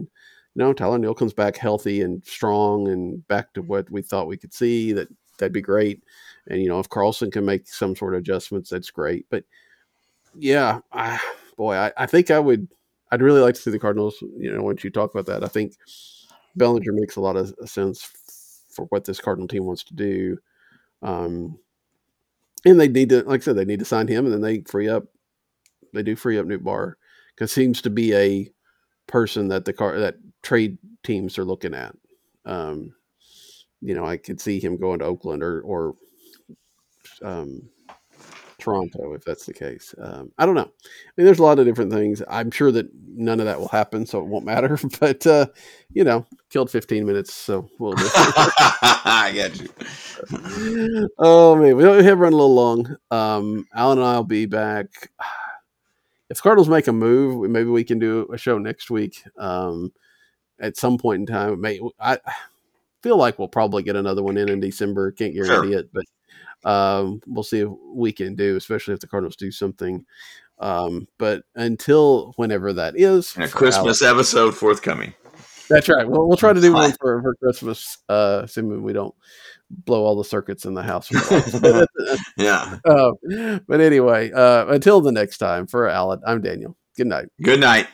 Speaker 1: You know, Tyler O'Neill comes back healthy and strong and back to what we thought we could see. That that'd be great. And you know, if Carlson can make some sort of adjustments, that's great. But yeah, I, boy, I, I think I would. I'd really like to see the Cardinals. You know, once you talk about that, I think Bellinger makes a lot of sense for what this Cardinal team wants to do. Um, and they need to, like I said, they need to sign him, and then they free up. They do free up Nootbaar because seems to be a person that the car that trade teams are looking at. Um, you know, I could see him going to Oakland or or um, Toronto if that's the case. Um, I don't know. I mean, there's a lot of different things. I'm sure that none of that will happen, so it won't matter. But uh, you know, killed 15 minutes, so we'll.
Speaker 2: I get you.
Speaker 1: oh man, we have run a little long. Um, Alan and I'll be back. If Cardinals make a move, maybe we can do a show next week. Um, at some point in time, may I feel like we'll probably get another one in in December. Can't guarantee sure. it, but um, we'll see if we can do, especially if the Cardinals do something. Um, but until whenever that is,
Speaker 2: and a Christmas Alex, episode forthcoming.
Speaker 1: That's right. We'll, we'll try to do one for, for Christmas, uh, assuming we don't blow all the circuits in the house.
Speaker 2: yeah.
Speaker 1: Uh, but anyway, uh, until the next time, for Alan, I'm Daniel. Good night.
Speaker 2: Good night.